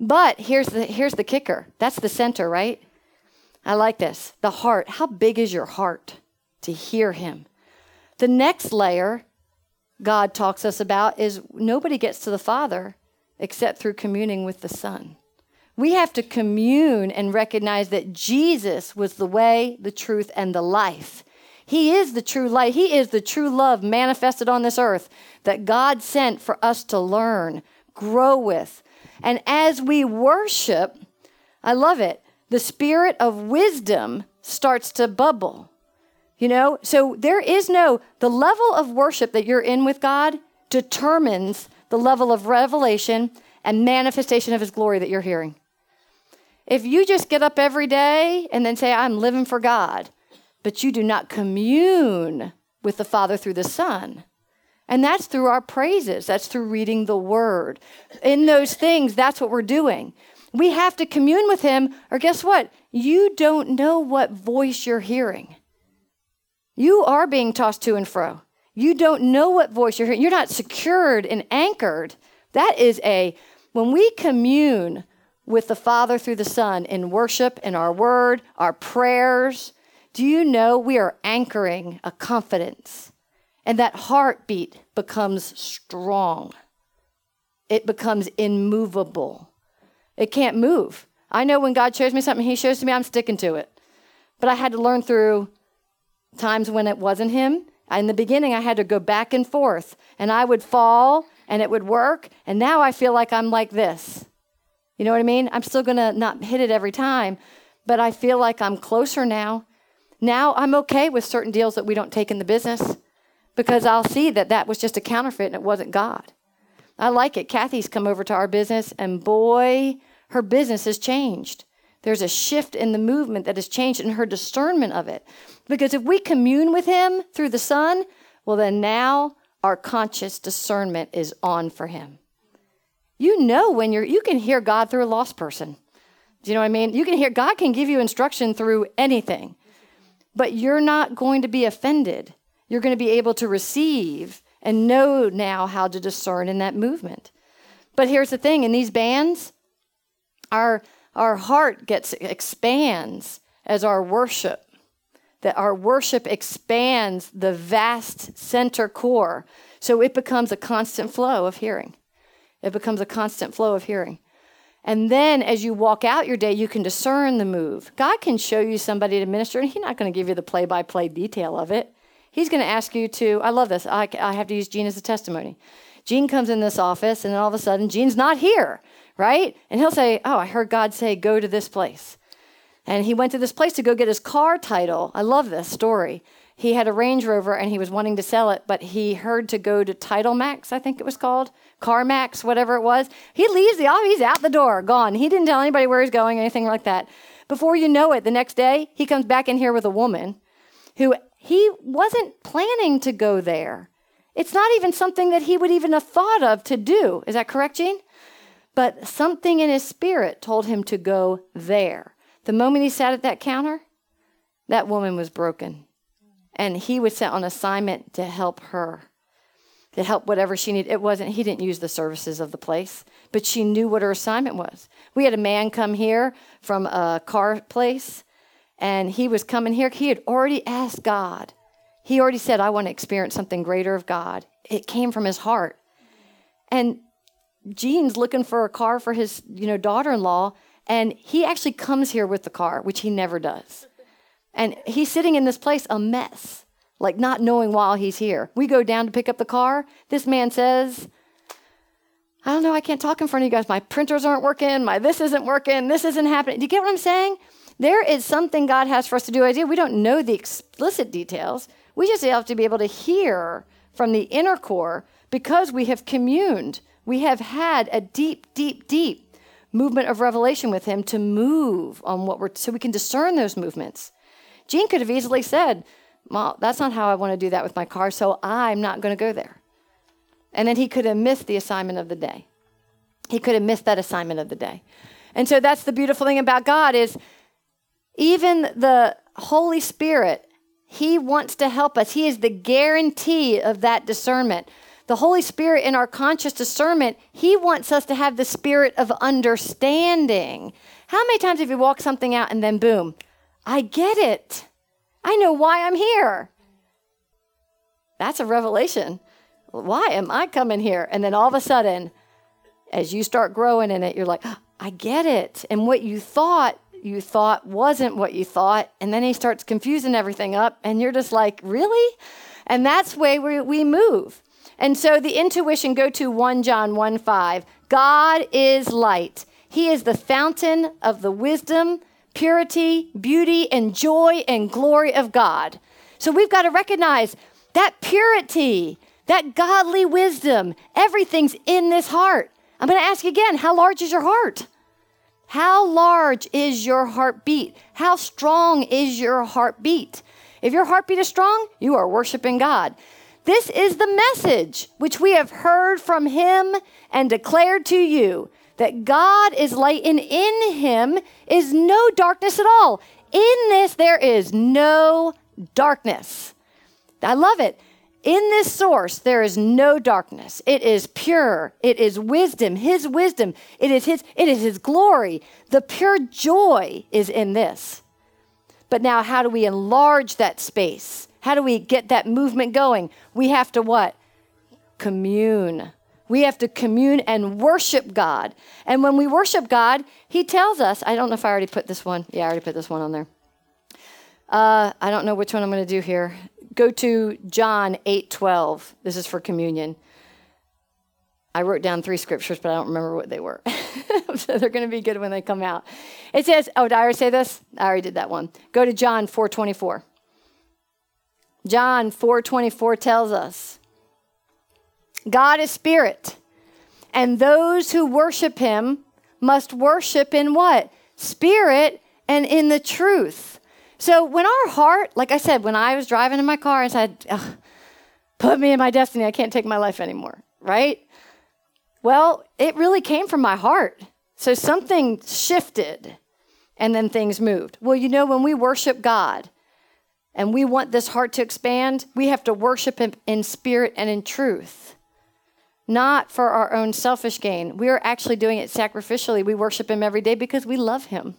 But here's the here's the kicker. That's the center, right? I like this. The heart. How big is your heart to hear him? The next layer God talks us about is nobody gets to the Father except through communing with the Son. We have to commune and recognize that Jesus was the way, the truth, and the life. He is the true light. He is the true love manifested on this earth that God sent for us to learn, grow with. And as we worship, I love it, the spirit of wisdom starts to bubble. You know, so there is no, the level of worship that you're in with God determines the level of revelation and manifestation of His glory that you're hearing. If you just get up every day and then say, I'm living for God, but you do not commune with the Father through the Son. And that's through our praises, that's through reading the Word. In those things, that's what we're doing. We have to commune with Him, or guess what? You don't know what voice you're hearing. You are being tossed to and fro. You don't know what voice you're hearing. You're not secured and anchored. That is a, when we commune with the Father through the Son in worship, in our word, our prayers, do you know we are anchoring a confidence? And that heartbeat becomes strong. It becomes immovable. It can't move. I know when God shows me something, He shows to me, I'm sticking to it. But I had to learn through times when it wasn't Him. In the beginning, I had to go back and forth, and I would fall and it would work. And now I feel like I'm like this. You know what I mean? I'm still going to not hit it every time, but I feel like I'm closer now. Now I'm okay with certain deals that we don't take in the business because I'll see that that was just a counterfeit and it wasn't God. I like it. Kathy's come over to our business, and boy, her business has changed. There's a shift in the movement that has changed in her discernment of it. Because if we commune with Him through the Son, well, then now our conscious discernment is on for Him. You know when you're, you can hear God through a lost person. Do you know what I mean? You can hear, God can give you instruction through anything but you're not going to be offended. You're going to be able to receive and know now how to discern in that movement. But here's the thing in these bands, our, our heart gets expands as our worship. That our worship expands the vast center core. So it becomes a constant flow of hearing. It becomes a constant flow of hearing. And then as you walk out your day, you can discern the move. God can show you somebody to minister, and He's not going to give you the play by play detail of it. He's going to ask you to, I love this. I, I have to use Gene as a testimony. Gene comes in this office, and then all of a sudden, Gene's not here, right? And he'll say, Oh, I heard God say, go to this place. And he went to this place to go get his car title. I love this story. He had a Range Rover and he was wanting to sell it, but he heard to go to Title Max, I think it was called, CarMax, whatever it was. He leaves the office, he's out the door, gone. He didn't tell anybody where he's going, anything like that. Before you know it, the next day, he comes back in here with a woman who he wasn't planning to go there. It's not even something that he would even have thought of to do. Is that correct, Gene? But something in his spirit told him to go there. The moment he sat at that counter, that woman was broken. And he was sent on assignment to help her, to help whatever she needed. It wasn't, he didn't use the services of the place, but she knew what her assignment was. We had a man come here from a car place, and he was coming here. He had already asked God. He already said, I want to experience something greater of God. It came from his heart. And Gene's looking for a car for his, you know, daughter-in-law, and he actually comes here with the car, which he never does. And he's sitting in this place a mess, like not knowing why he's here. We go down to pick up the car. This man says, I don't know, I can't talk in front of you guys. My printers aren't working, my this isn't working, this isn't happening. Do you get what I'm saying? There is something God has for us to do. Idea. We don't know the explicit details. We just have to be able to hear from the inner core because we have communed we have had a deep, deep, deep movement of revelation with him to move on what we're, so we can discern those movements. Gene could have easily said, Well, that's not how I want to do that with my car, so I'm not going to go there. And then he could have missed the assignment of the day. He could have missed that assignment of the day. And so that's the beautiful thing about God is even the Holy Spirit, he wants to help us. He is the guarantee of that discernment the Holy Spirit in our conscious discernment, He wants us to have the spirit of understanding. How many times have you walked something out and then boom, I get it. I know why I'm here. That's a revelation. Why am I coming here? And then all of a sudden, as you start growing in it, you're like, I get it. And what you thought you thought wasn't what you thought. And then he starts confusing everything up, and you're just like, really? And that's where we, we move. And so the intuition go to 1 John 1 5. God is light. He is the fountain of the wisdom, purity, beauty, and joy and glory of God. So we've got to recognize that purity, that godly wisdom, everything's in this heart. I'm going to ask again how large is your heart? How large is your heartbeat? How strong is your heartbeat? If your heartbeat is strong, you are worshiping God. This is the message which we have heard from him and declared to you that God is light and in him is no darkness at all. In this, there is no darkness. I love it. In this source, there is no darkness. It is pure. It is wisdom, his wisdom. It is his, it is his glory. The pure joy is in this. But now, how do we enlarge that space? How do we get that movement going? We have to what? Commune. We have to commune and worship God. And when we worship God, He tells us, I don't know if I already put this one. Yeah, I already put this one on there. Uh, I don't know which one I'm going to do here. Go to John 8 12. This is for communion. I wrote down three scriptures, but I don't remember what they were. so they're going to be good when they come out. It says, oh, did I already say this? I already did that one. Go to John 4 24. John 4:24 tells us God is spirit, and those who worship him must worship in what? Spirit and in the truth. So when our heart, like I said, when I was driving in my car and said, put me in my destiny, I can't take my life anymore, right? Well, it really came from my heart. So something shifted and then things moved. Well, you know, when we worship God, and we want this heart to expand, we have to worship Him in spirit and in truth, not for our own selfish gain. We are actually doing it sacrificially. We worship Him every day because we love Him.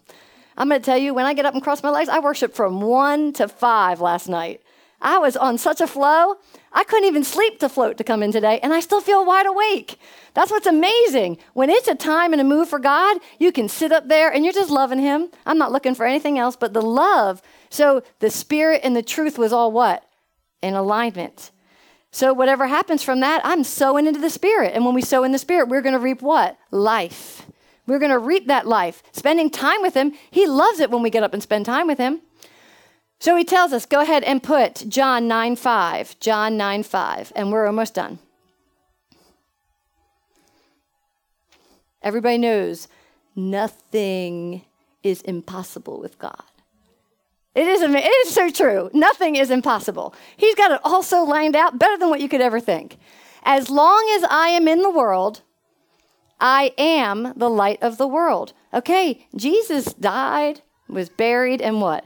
I'm going to tell you, when I get up and cross my legs, I worshiped from one to five last night. I was on such a flow, I couldn't even sleep to float to come in today, and I still feel wide awake. That's what's amazing. When it's a time and a move for God, you can sit up there and you're just loving Him. I'm not looking for anything else but the love so the spirit and the truth was all what? In alignment. So whatever happens from that, I'm sowing into the spirit. And when we sow in the spirit, we're going to reap what? Life. We're going to reap that life. Spending time with Him, He loves it when we get up and spend time with Him. So He tells us, go ahead and put John 9 5. John 9 5. And we're almost done. Everybody knows nothing is impossible with God. It is, it is so true. Nothing is impossible. He's got it all so lined out better than what you could ever think. As long as I am in the world, I am the light of the world. Okay, Jesus died, was buried, and what?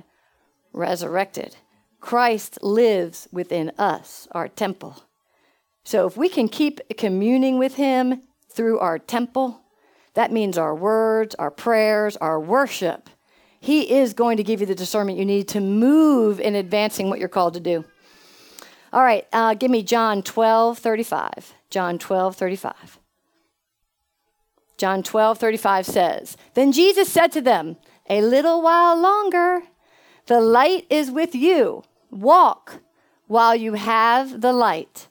Resurrected. Christ lives within us, our temple. So if we can keep communing with Him through our temple, that means our words, our prayers, our worship. He is going to give you the discernment you need to move in advancing what you're called to do. All right, uh, give me John 12, 35. John 12, 35. John 12, 35 says, Then Jesus said to them, A little while longer, the light is with you. Walk while you have the light,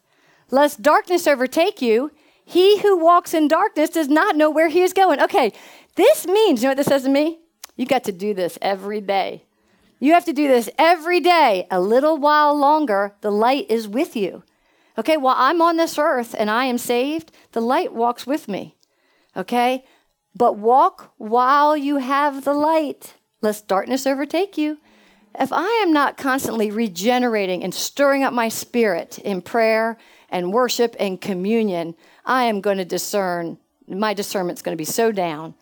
lest darkness overtake you. He who walks in darkness does not know where he is going. Okay, this means, you know what this says to me? You got to do this every day. You have to do this every day. A little while longer, the light is with you. Okay, while I'm on this earth and I am saved, the light walks with me. Okay? But walk while you have the light, lest darkness overtake you. If I am not constantly regenerating and stirring up my spirit in prayer and worship and communion, I am going to discern, my discernment's going to be so down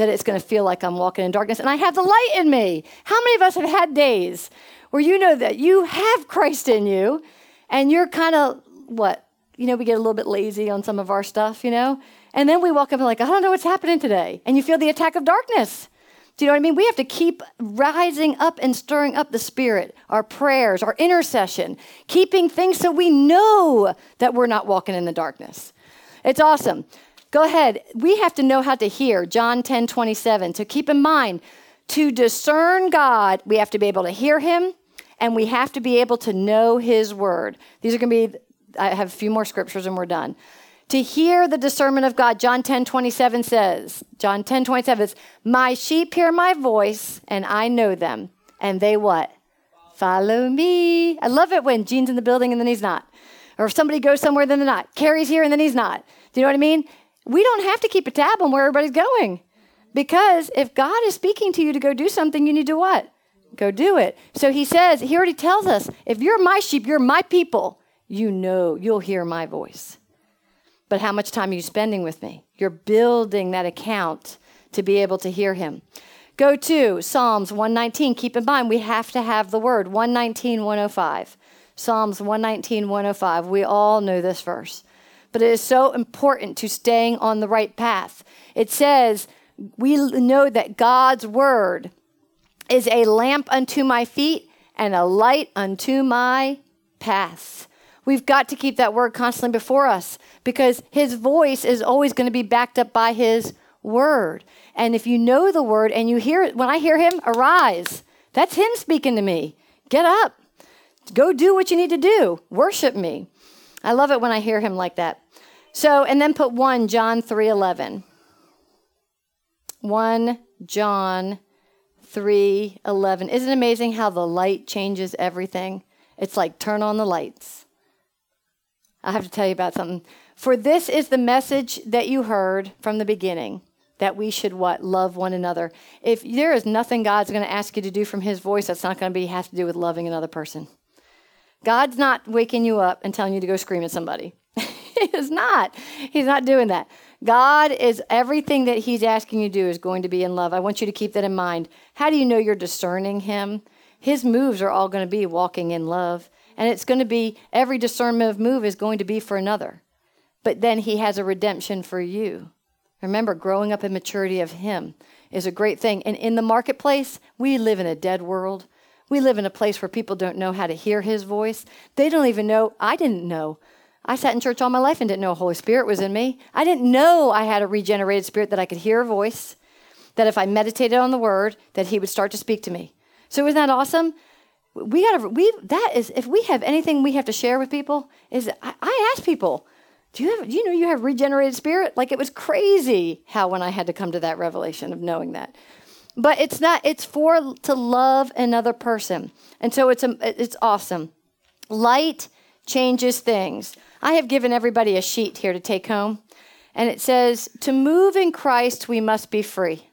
that it's going to feel like I'm walking in darkness. And I have the light in me. How many of us have had days where you know that you have Christ in you and you're kind of, what? You know, we get a little bit lazy on some of our stuff, you know? And then we walk up and like, I don't know what's happening today. And you feel the attack of darkness. Do you know what I mean? We have to keep rising up and stirring up the spirit, our prayers, our intercession, keeping things so we know that we're not walking in the darkness. It's awesome. Go ahead. We have to know how to hear. John 10 27. So keep in mind, to discern God, we have to be able to hear Him and we have to be able to know His word. These are going to be, I have a few more scriptures and we're done. To hear the discernment of God, John 10 27 says, John 10 27 says, My sheep hear my voice and I know them. And they what? Follow me. I love it when Gene's in the building and then he's not. Or if somebody goes somewhere, then they're not. Carrie's here and then he's not. Do you know what I mean? We don't have to keep a tab on where everybody's going. Because if God is speaking to you to go do something, you need to what? Go do it. So he says, he already tells us, if you're my sheep, you're my people, you know you'll hear my voice. But how much time are you spending with me? You're building that account to be able to hear him. Go to Psalms 119. Keep in mind, we have to have the word 119, 105. Psalms 119, 105. We all know this verse, but it is so important to staying on the right path. It says, We know that God's word is a lamp unto my feet and a light unto my path. We've got to keep that word constantly before us because his voice is always going to be backed up by his word. And if you know the word and you hear it, when I hear him, arise. That's him speaking to me. Get up. Go do what you need to do. Worship me. I love it when I hear him like that. So, and then put 1 John 3:11. 1 John 3:11. Isn't it amazing how the light changes everything? It's like turn on the lights. I have to tell you about something. For this is the message that you heard from the beginning that we should what love one another. If there is nothing God's going to ask you to do from his voice that's not going to be have to do with loving another person. God's not waking you up and telling you to go scream at somebody. he is not. He's not doing that. God is everything that He's asking you to do is going to be in love. I want you to keep that in mind. How do you know you're discerning Him? His moves are all going to be walking in love. And it's going to be every discernment of move is going to be for another. But then He has a redemption for you. Remember, growing up in maturity of Him is a great thing. And in the marketplace, we live in a dead world. We live in a place where people don't know how to hear his voice. They don't even know. I didn't know. I sat in church all my life and didn't know the Holy Spirit was in me. I didn't know I had a regenerated spirit that I could hear a voice, that if I meditated on the word, that he would start to speak to me. So isn't that awesome? We gotta we that is if we have anything we have to share with people, is I, I ask people, Do you have do you know you have regenerated spirit? Like it was crazy how when I had to come to that revelation of knowing that. But it's not it's for to love another person. And so it's a, it's awesome. Light changes things. I have given everybody a sheet here to take home. And it says, "To move in Christ we must be free."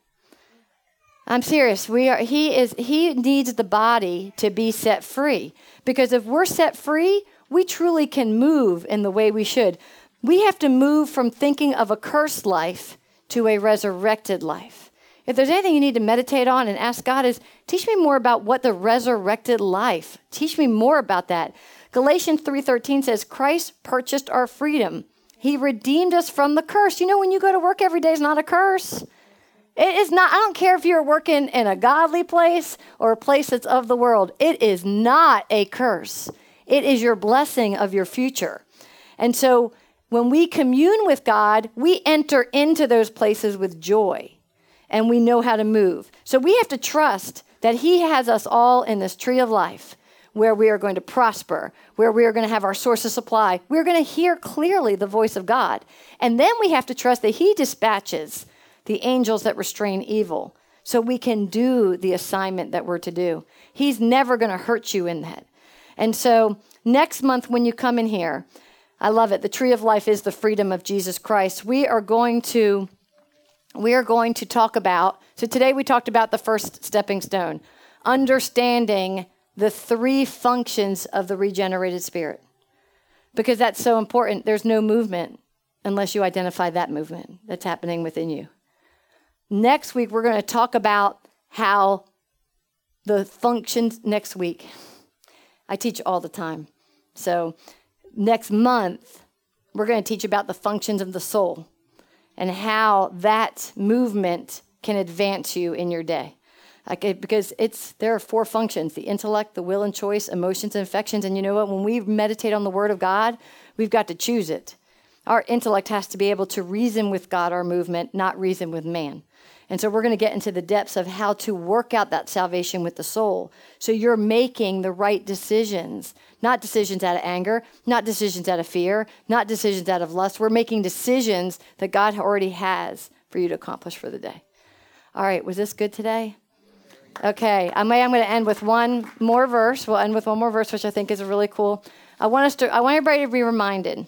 I'm serious. We are he is he needs the body to be set free because if we're set free, we truly can move in the way we should. We have to move from thinking of a cursed life to a resurrected life. If there's anything you need to meditate on and ask God is teach me more about what the resurrected life. Teach me more about that. Galatians 3:13 says Christ purchased our freedom. He redeemed us from the curse. You know when you go to work every day is not a curse. It is not, I don't care if you're working in a godly place or a place that's of the world. It is not a curse. It is your blessing of your future. And so when we commune with God, we enter into those places with joy and we know how to move. So we have to trust that He has us all in this tree of life where we are going to prosper, where we are going to have our source of supply. We're going to hear clearly the voice of God. And then we have to trust that He dispatches the angels that restrain evil so we can do the assignment that we're to do. He's never going to hurt you in that. And so next month, when you come in here, I love it. The tree of life is the freedom of Jesus Christ. We are going to we are going to talk about so today we talked about the first stepping stone, understanding the three functions of the regenerated spirit. Because that's so important. There's no movement unless you identify that movement that's happening within you. Next week we're going to talk about how the functions next week. I teach all the time. So next month, we're going to teach about the functions of the soul and how that movement can advance you in your day. Because it's there are four functions: the intellect, the will and choice, emotions and affections. And you know what? When we meditate on the Word of God, we've got to choose it. Our intellect has to be able to reason with God, our movement, not reason with man. And so we're going to get into the depths of how to work out that salvation with the soul. So you're making the right decisions, not decisions out of anger, not decisions out of fear, not decisions out of lust. We're making decisions that God already has for you to accomplish for the day. All right, was this good today? Okay, I may, I'm going to end with one more verse. We'll end with one more verse, which I think is really cool. I want us to. I want everybody to be reminded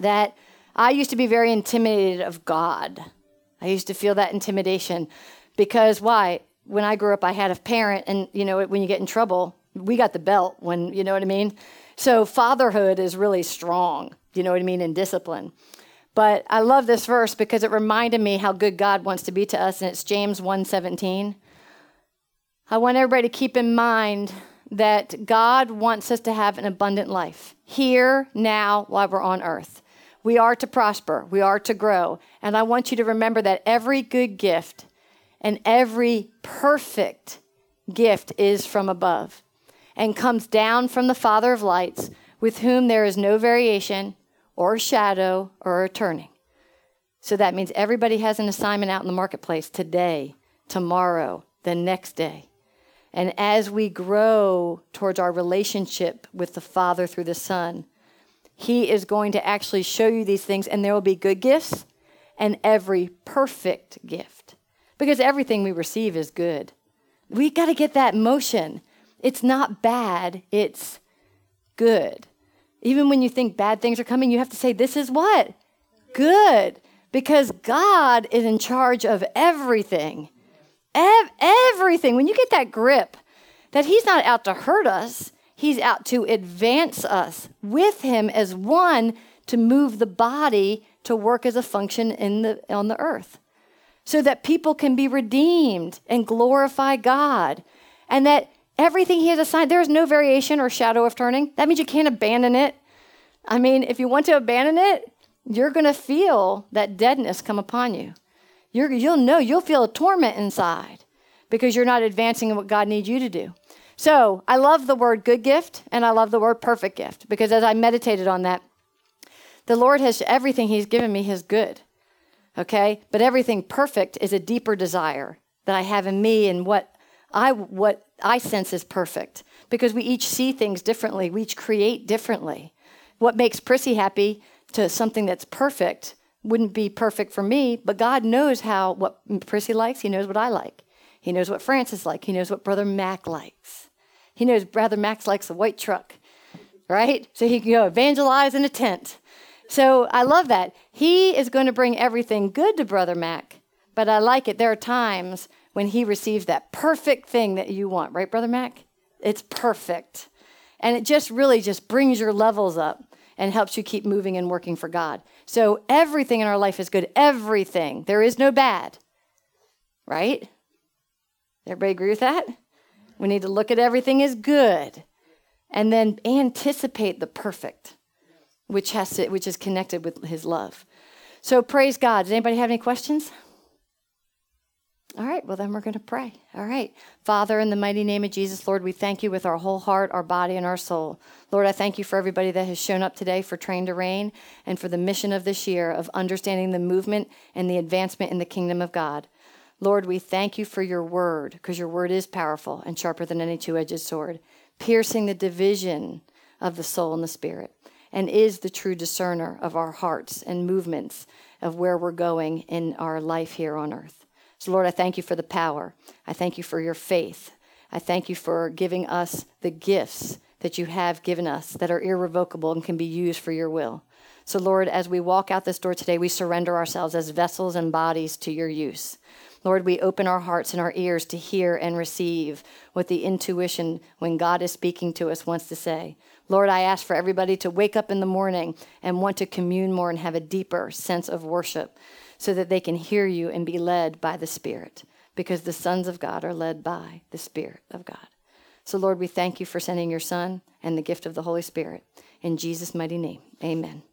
that I used to be very intimidated of God. I used to feel that intimidation because why? When I grew up, I had a parent, and you know, when you get in trouble, we got the belt. When you know what I mean. So fatherhood is really strong. You know what I mean in discipline. But I love this verse because it reminded me how good God wants to be to us, and it's James 1:17. I want everybody to keep in mind that God wants us to have an abundant life here, now, while we're on earth. We are to prosper, we are to grow. And I want you to remember that every good gift and every perfect gift is from above and comes down from the Father of lights, with whom there is no variation or shadow or turning. So that means everybody has an assignment out in the marketplace today, tomorrow, the next day. And as we grow towards our relationship with the Father through the Son, he is going to actually show you these things, and there will be good gifts and every perfect gift. Because everything we receive is good. We got to get that motion. It's not bad, it's good. Even when you think bad things are coming, you have to say, This is what? Good. Because God is in charge of everything. Ev- everything. When you get that grip, that He's not out to hurt us, He's out to advance us with Him as one to move the body to work as a function in the, on the earth so that people can be redeemed and glorify God. And that everything He has assigned, there is no variation or shadow of turning. That means you can't abandon it. I mean, if you want to abandon it, you're going to feel that deadness come upon you. you will know, you'll feel a torment inside because you're not advancing in what God needs you to do. So I love the word good gift and I love the word perfect gift because as I meditated on that, the Lord has everything He's given me is good. Okay? But everything perfect is a deeper desire that I have in me and what I what I sense is perfect. Because we each see things differently. We each create differently. What makes Prissy happy to something that's perfect wouldn't be perfect for me, but God knows how what Prissy likes. He knows what I like. He knows what Francis like. He knows what Brother Mac likes. He knows Brother Max likes a white truck, right? So he can go evangelize in a tent. So I love that. He is going to bring everything good to Brother Mac, but I like it. There are times when he receives that perfect thing that you want, right, Brother Mac? It's perfect. And it just really just brings your levels up and helps you keep moving and working for God. So everything in our life is good. Everything. There is no bad. Right? Everybody agree with that? We need to look at everything as good and then anticipate the perfect, which has to, which is connected with his love. So praise God. Does anybody have any questions? All right, well, then we're going to pray. All right. Father, in the mighty name of Jesus, Lord, we thank you with our whole heart, our body, and our soul. Lord, I thank you for everybody that has shown up today for Train to Reign and for the mission of this year of understanding the movement and the advancement in the kingdom of God. Lord, we thank you for your word because your word is powerful and sharper than any two edged sword, piercing the division of the soul and the spirit, and is the true discerner of our hearts and movements of where we're going in our life here on earth. So, Lord, I thank you for the power. I thank you for your faith. I thank you for giving us the gifts that you have given us that are irrevocable and can be used for your will. So, Lord, as we walk out this door today, we surrender ourselves as vessels and bodies to your use. Lord, we open our hearts and our ears to hear and receive what the intuition, when God is speaking to us, wants to say. Lord, I ask for everybody to wake up in the morning and want to commune more and have a deeper sense of worship so that they can hear you and be led by the Spirit, because the sons of God are led by the Spirit of God. So, Lord, we thank you for sending your Son and the gift of the Holy Spirit. In Jesus' mighty name, amen.